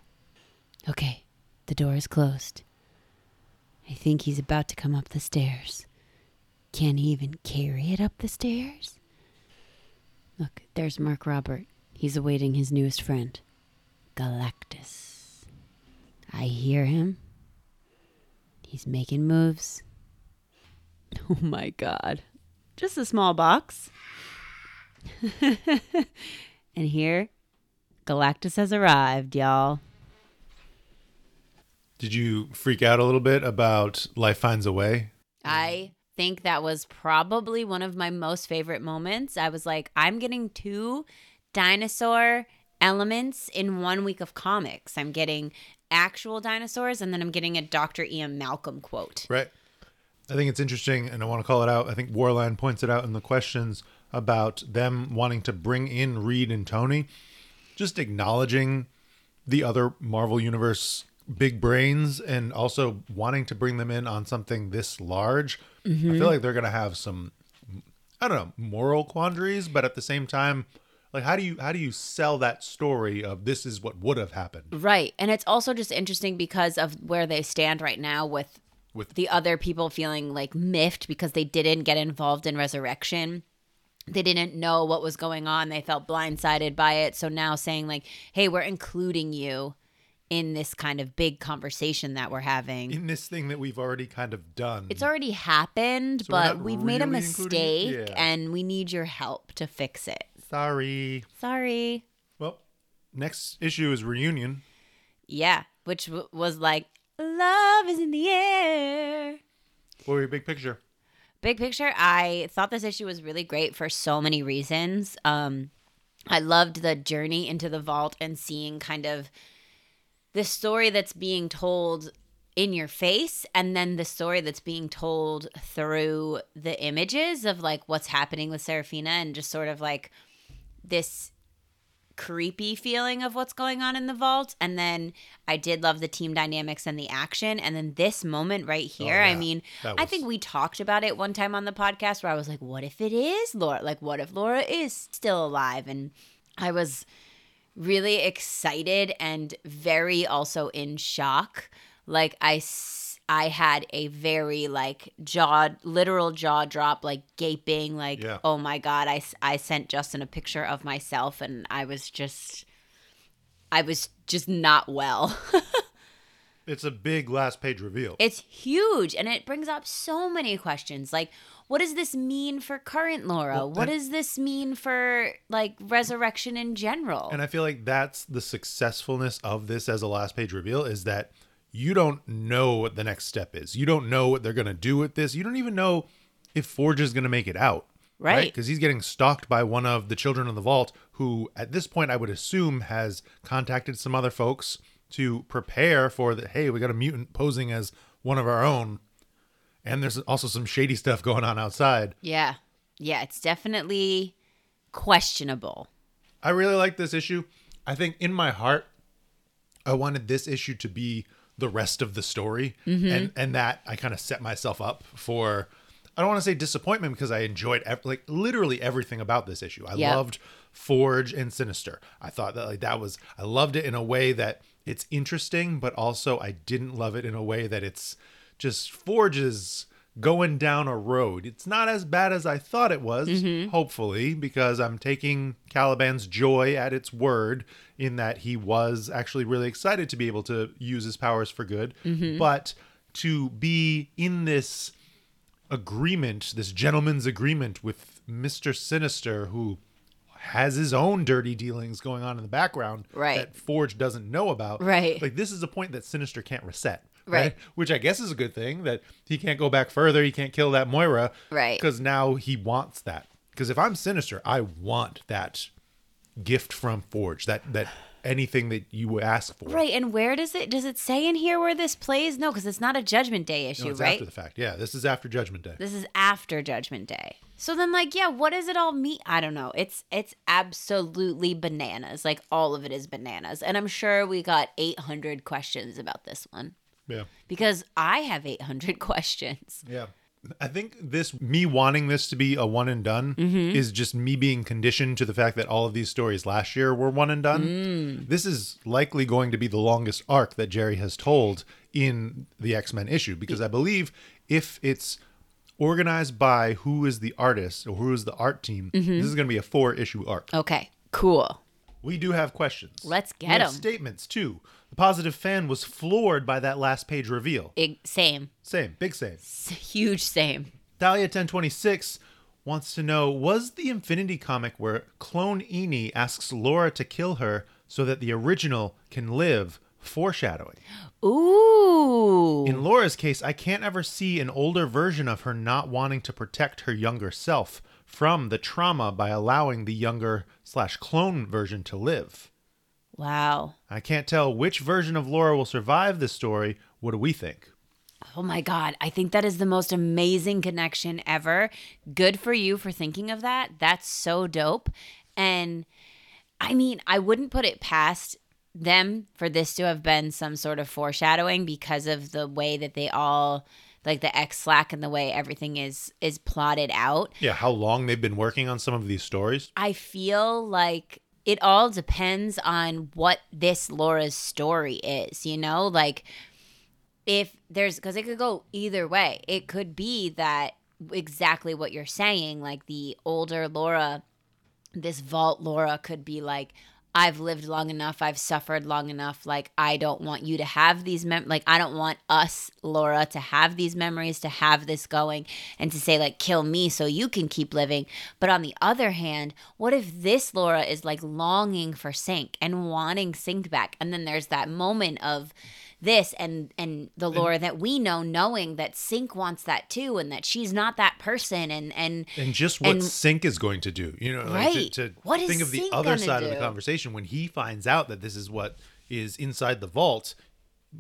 Okay, the door is closed. I think he's about to come up the stairs. Can he even carry it up the stairs? Look, there's Mark Robert. He's awaiting his newest friend, Galactus. I hear him. He's making moves. Oh my god. Just a small box. and here, Galactus has arrived, y'all. Did you freak out a little bit about Life Finds a Way? I think that was probably one of my most favorite moments. I was like, I'm getting two dinosaur elements in one week of comics. I'm getting actual dinosaurs and then I'm getting a Dr. Ian Malcolm quote. Right. I think it's interesting, and I want to call it out. I think Warlion points it out in the questions about them wanting to bring in Reed and Tony, just acknowledging the other Marvel Universe big brains and also wanting to bring them in on something this large. I feel mm-hmm. like they're going to have some, I don't know, moral quandaries, but at the same time, like how do you how do you sell that story of this is what would have happened Right. And it's also just interesting because of where they stand right now with with the other people feeling like miffed because they didn't get involved in resurrection they didn't know what was going on they felt blindsided by it so now saying like hey we're including you in this kind of big conversation that we're having in this thing that we've already kind of done. it's already happened So but we've made a really including it? mistake Yeah. and we need your help to fix it Sorry. sorry Well, next issue is reunion. yeah which w- was like love is in the air What were your big picture? Big picture, I thought this issue was really great for so many reasons. Um, I loved the journey into the vault and seeing kind of the story that's being told in your face and then the story that's being told through the images of like what's happening with Serafina and just sort of like this creepy feeling of what's going on in the vault. And then I did love the team dynamics and the action. And then this moment right oh, here I yeah. mean That I think we talked about it one time on the podcast where I was like what if it is Laura? Like what if Laura is still alive? And I was really excited and very also in shock. Like I I had a very like jaw, literal jaw drop, like gaping, like Yeah. oh my god! I I sent Justin a picture of myself, and I was just, I was just not well. It's a big last page reveal. It's huge and it brings up so many questions. Like, what does this mean for current Laura? Well, what does this mean for like resurrection in general? and I feel like that's the successfulness of this as a last page reveal is that you don't know what the next step is. You don't know what they're going to do with this. You don't even know if Forge is going to make it out. Right. Because he's getting stalked by one of the children of the vault who, at this point, I would assume has contacted some other folks to prepare for the hey, we got a mutant posing as one of our own. And there's also some shady stuff going on outside. yeah. Yeah, it's definitely questionable. I really like this issue. I think in my heart, I wanted this issue to be the rest of the story, mm-hmm. and and that I kind of set myself up for I don't want to say disappointment because I enjoyed ev- like literally everything about this issue. I Yep. loved Forge and Sinister. I thought that like that was I loved it in a way that it's interesting, but also I didn't love it in a way that it's just forges going down a road. It's not as bad as I thought it was, mm-hmm. hopefully, because I'm taking Caliban's joy at its word in that he was actually really excited to be able to use his powers for good. Mm-hmm. But to be in this agreement, this gentleman's agreement with Mr. Sinister, who has his own dirty dealings going on in the background Right. that Forge doesn't know about. Right. Like this is a point that Sinister can't reset. Right. Which I guess is a good thing that he can't go back further. He can't kill that Moira. Right. Because now he wants that. Because if I'm Sinister, I want that gift from Forge. That that anything that you ask for. Right, and where does it does it say in here where this plays? No, because it's not a Judgment Day issue, No, it's right? after the fact. Yeah, this is after Judgment Day. This is after Judgment Day. So then like, yeah, what does it all mean? I don't know. It's it's absolutely bananas. Like all of it is bananas. And I'm sure we got 800 questions about this one yeah. because I have 800 questions. Yeah. I think this me wanting this to be a one and done mm-hmm. is just me being conditioned to the fact that all of these stories last year were one and done. Mm. This is likely going to be the longest arc that Gerry has told in the X-Men issue because I believe if it's organized by who is the artist or who is the art team, mm-hmm. this is going to be a four issue arc. Okay, cool. We do have questions. Let's get have 'em. Statements too. The positive fan was floored by that last page reveal. Ig- same. Same, big same. S- Huge same. Dahlia 1026 wants to know Was the Infinity comic where Clone Eni asks Laura to kill her so that the original can live foreshadowing? Ooh. In Laura's case, I can't ever see an older version of her not wanting to protect her younger self from the trauma by allowing the younger slash clone version to live. Wow. I can't tell which version of Laura will survive this story. What do we think? Oh my God. I think that is the most amazing connection ever. Good for you for thinking of that. That's so dope. And I mean, I wouldn't put it past them for this to have been some sort of foreshadowing because of the way that they all like the X slack and the way everything is is plotted out. Yeah, how long they've been working on some of these stories? I feel like it all depends on what this Laura's story is, you know? Like if there's because it could go either way. It could be that exactly what you're saying, like the older Laura, this vault Laura could be like, I've lived long enough, I've suffered long enough. Like, I don't want you to have these mem like I don't want us, Laura, to have these memories, to have this going, and to say, like, kill me so you can keep living. But on the other hand, what if this Laura is like longing for Synch and wanting Synch back? And then there's that moment of this and and the Laura that we know knowing that Synch wants that too and that she's not that person and and and just what And- Synch is going to do. You know, right? like to, to What is think of the Synch other side of the conversation when he finds out that this is what is inside the vault.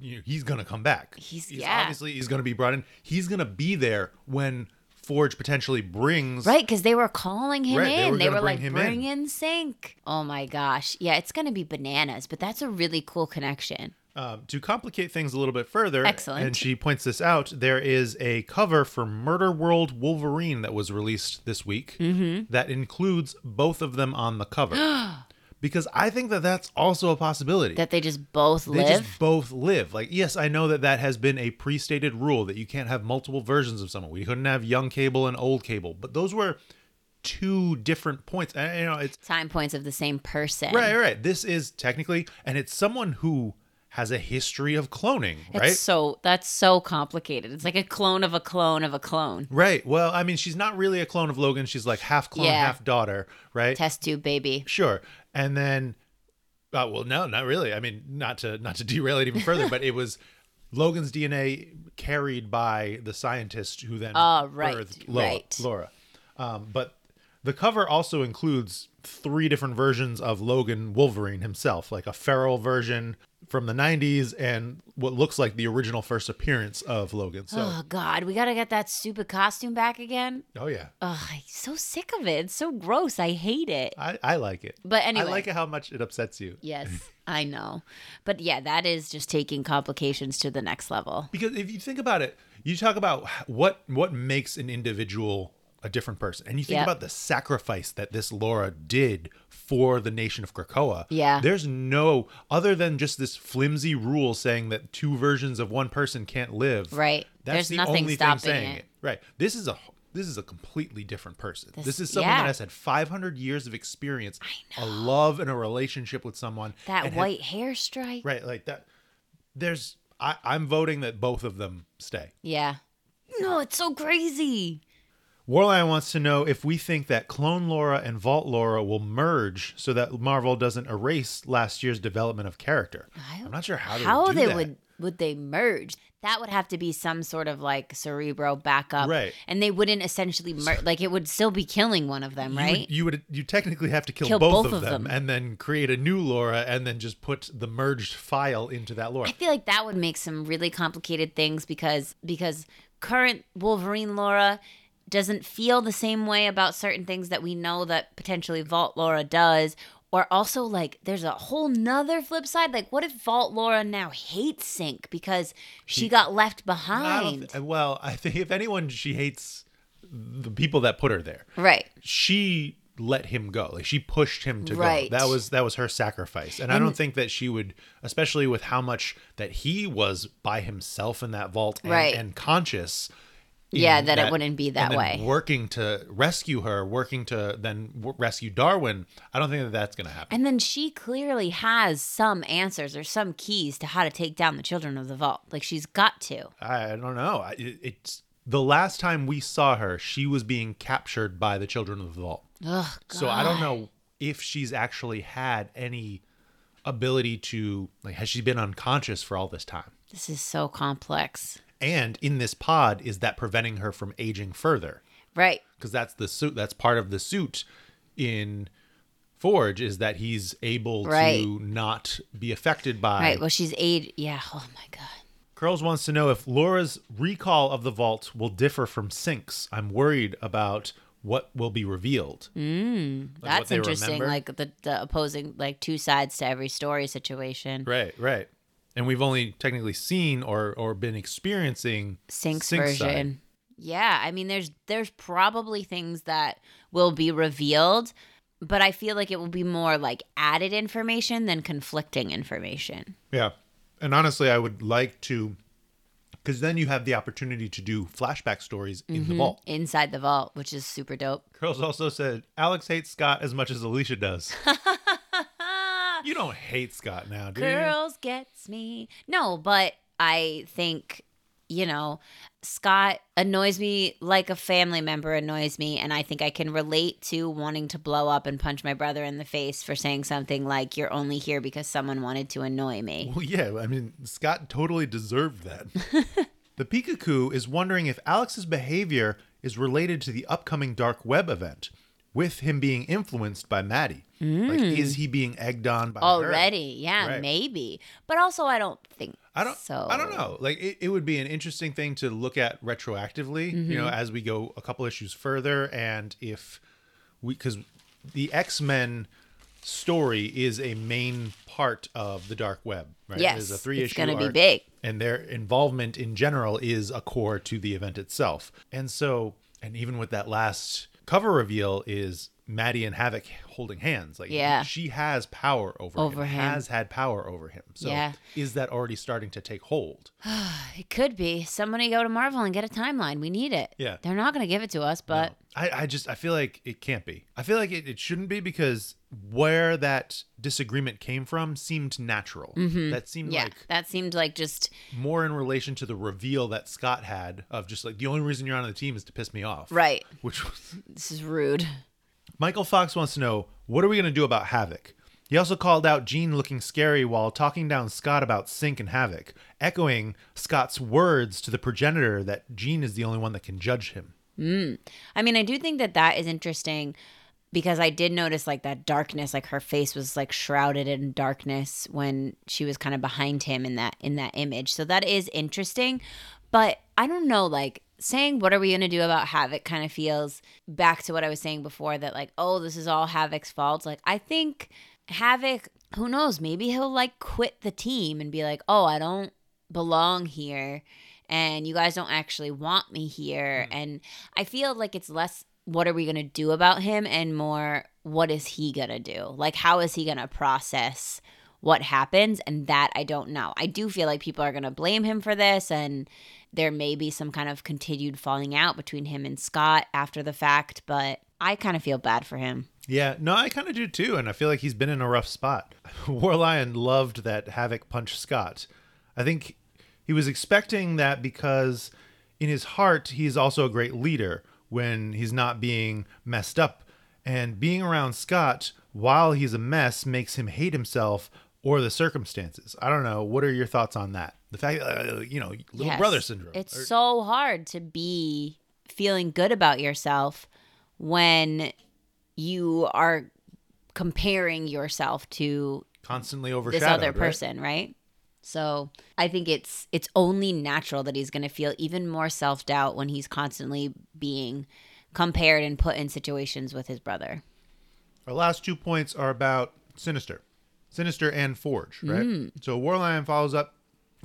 You know, he's gonna come back. He's- yeah. obviously he's gonna be brought in. He's gonna be there when Forge potentially brings. Right, because they were calling him Right, they in. were They were, like, bring in. in Synch. Oh my gosh. Yeah, it's going to be bananas, but that's a really cool connection. Um, to complicate things a little bit further, Excellent. and she points this out, there is a cover for Murder World Wolverine that was released this week Mm-hmm. that includes both of them on the cover. because I think that that's also a possibility. That they just both they live. just both live. Like, yes, I know that that has been a pre-stated rule that you can't have multiple versions of someone. We couldn't have young Cable and old Cable, but those were two different points. And, you know, it's Time points of the same person. right, right. This is technically, and it's someone who has a history of cloning, It's right? so that's so complicated. It's like a clone of a clone of a clone. Right. Well, I mean, she's not really a clone of Logan. She's like half clone, Yeah. half daughter, right? Test tube baby. Sure. And then, uh, well, no, not really. I mean, not to not to derail it even further, but it was Logan's DNA carried by the scientist who then Oh, right, birthed Laura. right. Laura. Um, but the cover also includes three different versions of Logan Wolverine himself, like a feral version from the 90s and what looks like the original first appearance of Logan. So, Oh God, we gotta get that stupid costume back again. oh yeah. Oh, I'm so sick of it. It's so gross. I hate it. I, I like it. But anyway. I like it how much it upsets you. Yes, I know. But yeah, that is just taking complications to the next level. Because if you think about it, you talk about what what makes an individual a different person, and you think Yep. about the sacrifice that this Laura did for the nation of Krakoa. Yeah. there's no other than just this flimsy rule saying that two versions of one person can't live. Right. That's There's the nothing only stopping thing saying it. it. Right. This is a this is a completely different person. This, This- is someone yeah. that has had 500 years of experience, a love and a relationship with someone. That and had- white hair stripe. right, like that. There's I, I'm voting that both of them stay. Yeah. No, it's so crazy. Warlion wants to know if we think that Clone Laura and Vault Laura will merge so that Marvel doesn't erase last year's development of character. I- I'm not sure how, How they, would do they that. would would they merge? That would have to be some sort of like cerebro backup, Right. And they wouldn't essentially merge. Like it would still be killing one of them, You right? would, you would you technically have to kill, Kill both, both of, of them, them. and then create a new Laura and then just put the merged file into that Laura. I feel like that would make some really complicated things because because current Wolverine Laura doesn't feel the same way about certain things that we know that potentially Vault Laura does. Or also like there's a whole nother flip side. Like what if Vault Laura now hates Synch because she got left I behind? th- well, I think if anyone, she hates the people that put her there. right. She let him go. Like she pushed him to Right. go. That was that was her sacrifice. And, I don't think that she would, especially with how much that he was by himself in that vault and, Right. and conscious. Yeah, that it wouldn't be that way. Working to rescue her, working to then w- rescue Darwin. I don't think that that's going to happen. And then she clearly has some answers or some keys to how to take down the children of the vault. Like she's got to. I don't know. It, it's the last time we saw her, she was being captured by the children of the vault. Ugh. So I don't know if she's actually had any ability to like has she been unconscious for all this time? This is so complex. And in this pod is that preventing her from aging further? Right. Because that's the suit that's part of the suit in Forge is that he's able Right. to not be affected by Right. Well, she's eight. Yeah. Oh my God. Curls wants to know if Laura's recall of the vault will differ from Synch's. I'm worried about what will be revealed. Mm, what that's interesting. remember? Like the, the opposing, like two sides to every story situation. Right, right. And we've only technically seen or or been experiencing Synch's Synch's side. version. Yeah. I mean, there's there's probably things that will be revealed, but I feel like it will be more like added information than conflicting information. Yeah. And honestly, I would like to because then you have the opportunity to do flashback stories in Mm-hmm. the vault. inside the vault, which is super dope. Curls also said Alex hates Scott as much as Alicia does. you don't hate Scott now, do you? Curls gets me. No, but I think, you know, Scott annoys me like a family member annoys me. And I think I can relate to wanting to blow up and punch my brother in the face for saying something like, you're only here because someone wanted to annoy me. Well, yeah, I mean, Scott totally deserved that. the Pikachu is wondering if Alex's behavior is related to the upcoming Dark Web event, with him being influenced by Maddie. Like, is he being egged on by her? Already, yeah, Right. maybe. But also, I don't think I don't. so. I don't know. Like, it, it would be an interesting thing to look at retroactively. You Mm-hmm. know, as we go a couple issues further, and if we, because the X Men story is a main part of the dark web right Yes, There's a three it's issue gonna be big. and their involvement in general is a core to the event itself and so and even with that last cover reveal is Maddie and Havoc holding hands like Yeah. she has power over, Over him, him. has had power over him so Yeah. is that already starting to take hold It could be. Somebody go to Marvel and get a timeline. We need it. Yeah. They're not going to give it to us, but I, I just I feel like it can't be. I feel like it, it shouldn't be because where that disagreement came from seemed natural. That seemed Mm-hmm. yeah, like that seemed like just more in relation to the reveal that Scott had of just like the only reason you're on the team is to piss me off. right. Which was This is rude. Michael Fox wants to know what are we gonna do about Havoc? He also called out Jean looking scary while talking down Scott about Synch and Havoc, echoing Scott's words to the progenitor that Jean is the only one that can judge him. Mm. I mean, I do think that that is interesting because I did notice like that darkness, like her face was like shrouded in darkness when she was kind of behind him in that in that image. So that is interesting, but I don't know like saying what are we going to do about Havoc kind of feels back to what I was saying before that like oh this is all Havoc's fault. Like I think Havoc who knows maybe he'll like quit the team and be like oh I don't belong here and you guys don't actually want me here. Mm. And I feel like it's less what are we going to do about him and more what is he going to do? Like, how is he going to process what happens? And that I don't know. I do feel like people are going to blame him for this and there may be some kind of continued falling out between him and Scott after the fact, but I kind of feel bad for him. Yeah, no, I kind of do too, and I feel like he's been in a rough spot. Warlion loved that Havoc punch Scott. I think he was expecting that because in his heart, he's also a great leader when he's not being messed up. And being around Scott while he's a mess makes him hate himself or the circumstances. I don't know. What are your thoughts on that? The fact, uh, you know, little Yes. brother syndrome. It's Or- so hard to be feeling good about yourself when you are comparing yourself to constantly this overshadowed. other right? person, right? So I think it's it's only natural that he's going to feel even more self doubt when he's constantly being compared and put in situations with his brother. Our last two points are about Sinister. Sinister and Forge, right? Mm. So Warlion follows up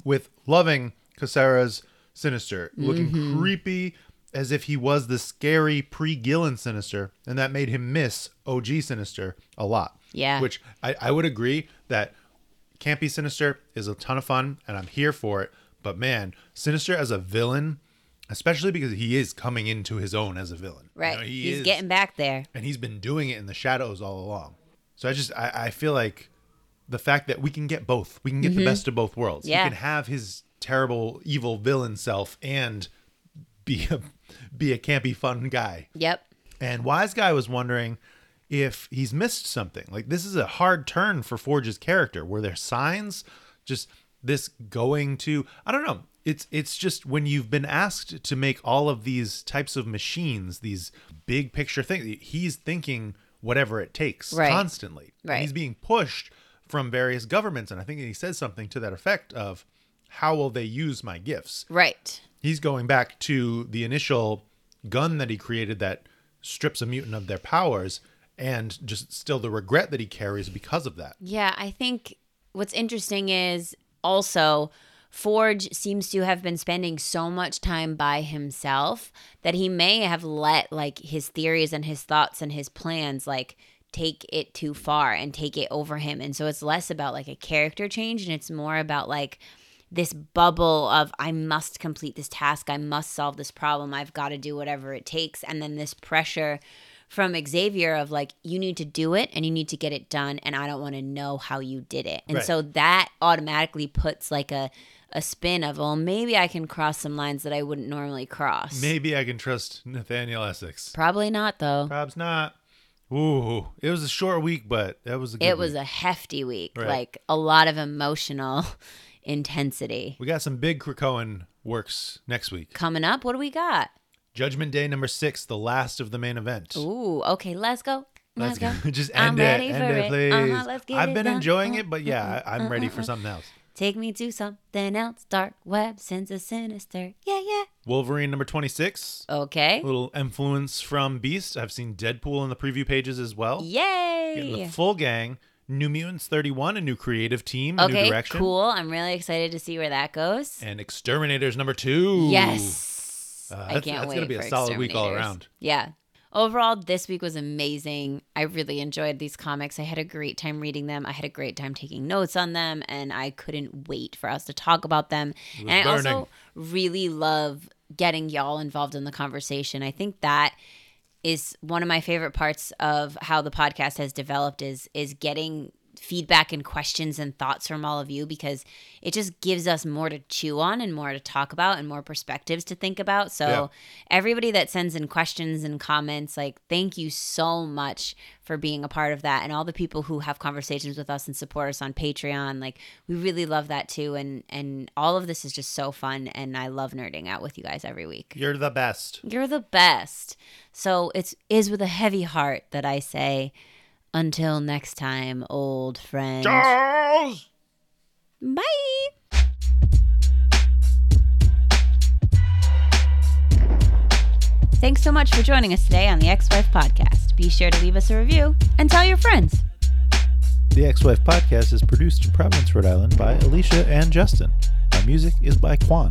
with loving Cassara's Sinister, looking Mm-hmm. creepy as if he was the scary pre Gillen Sinister, and that made him miss OG Sinister a lot. Yeah. Which I, I would agree that Campy Sinister is a ton of fun, and I'm here for it. But man, Sinister as a villain, especially because he is coming into his own as a villain. You Right. know, he he's is- getting back there. and he's been doing it in the shadows all along. So I just I, I feel like the fact that we can get both, we can get the mm-hmm. best of both worlds. Yeah. He can have his terrible evil villain self and be a be a campy fun guy. Yep. And Wise Guy was wondering if he's missed something. Like this is a hard turn for Forge's character. Were there signs? Just this going to I don't know. It's it's just when you've been asked to make all of these types of machines, these big picture things, he's thinking whatever it takes Right. constantly. And Right. he's being pushed from various governments and I think he says something to that effect of how will they use my gifts? Right. he's going back to the initial gun that he created that strips a mutant of their powers and just still the regret that he carries because of that. Yeah, I think what's interesting is also Forge seems to have been spending so much time by himself that he may have let like his theories and his thoughts and his plans like take it too far and take it over him. And so it's less about like a character change and it's more about like this bubble of I must complete this task, I must solve this problem, I've got to do whatever it takes and then this pressure from Xavier of like you need to do it and you need to get it done and I don't want to know how you did it. And Right. so that automatically puts like a a spin of well maybe I can cross some lines that I wouldn't normally cross. Maybe I can trust Nathaniel Essex. Probably not though. Perhaps not. Ooh, it was a short week, but that was a good It was week. a hefty week, Right. like a lot of emotional intensity. We got some big Krakoan works next week. Coming up, what do we got? Judgment Day number six, the last of the main event. Ooh, okay, let's go. Let's, go. Just I'm end it, ready end for it, it. please. Uh-huh, let's get I've it been done. enjoying Uh, it, but yeah, I, I'm ready for something else. Take me to something else. Dark web, sins of sinister. Yeah, yeah. Wolverine number 26, Okay. A little influence from Beast. I've seen Deadpool in the preview pages as well. Getting Yay. the full gang. New Mutants 31, a new creative team, a new Okay, direction. cool. I'm really excited to see where that goes. And X-Terminators number two. Yes. Uh, I can't that's wait. gonna be a solid week all around. Yeah. Overall, this week was amazing. I really enjoyed these comics. I had a great time reading them. I had a great time taking notes on them, and I couldn't wait for us to talk about them. And I burning. also really love getting y'all involved in the conversation. I think that is one of my favorite parts of how the podcast has developed is is getting feedback and questions and thoughts from all of you because it just gives us more to chew on and more to talk about and more perspectives to think about. So Yeah. everybody that sends in questions and comments like thank you so much for being a part of that and all the people who have conversations with us and support us on Patreon like we really love that too and and all of this is just so fun and I love nerding out with you guys every week. You're the best. You're the best. So it's is with a heavy heart that I say, until next time, old friend. Charles! Bye. Thanks so much for joining us today on the X-Wife Podcast. Be sure to leave us a review and tell your friends. The X-Wife podcast is produced in Providence, Rhode Island by Alicia and Justin. Our music is by Quan.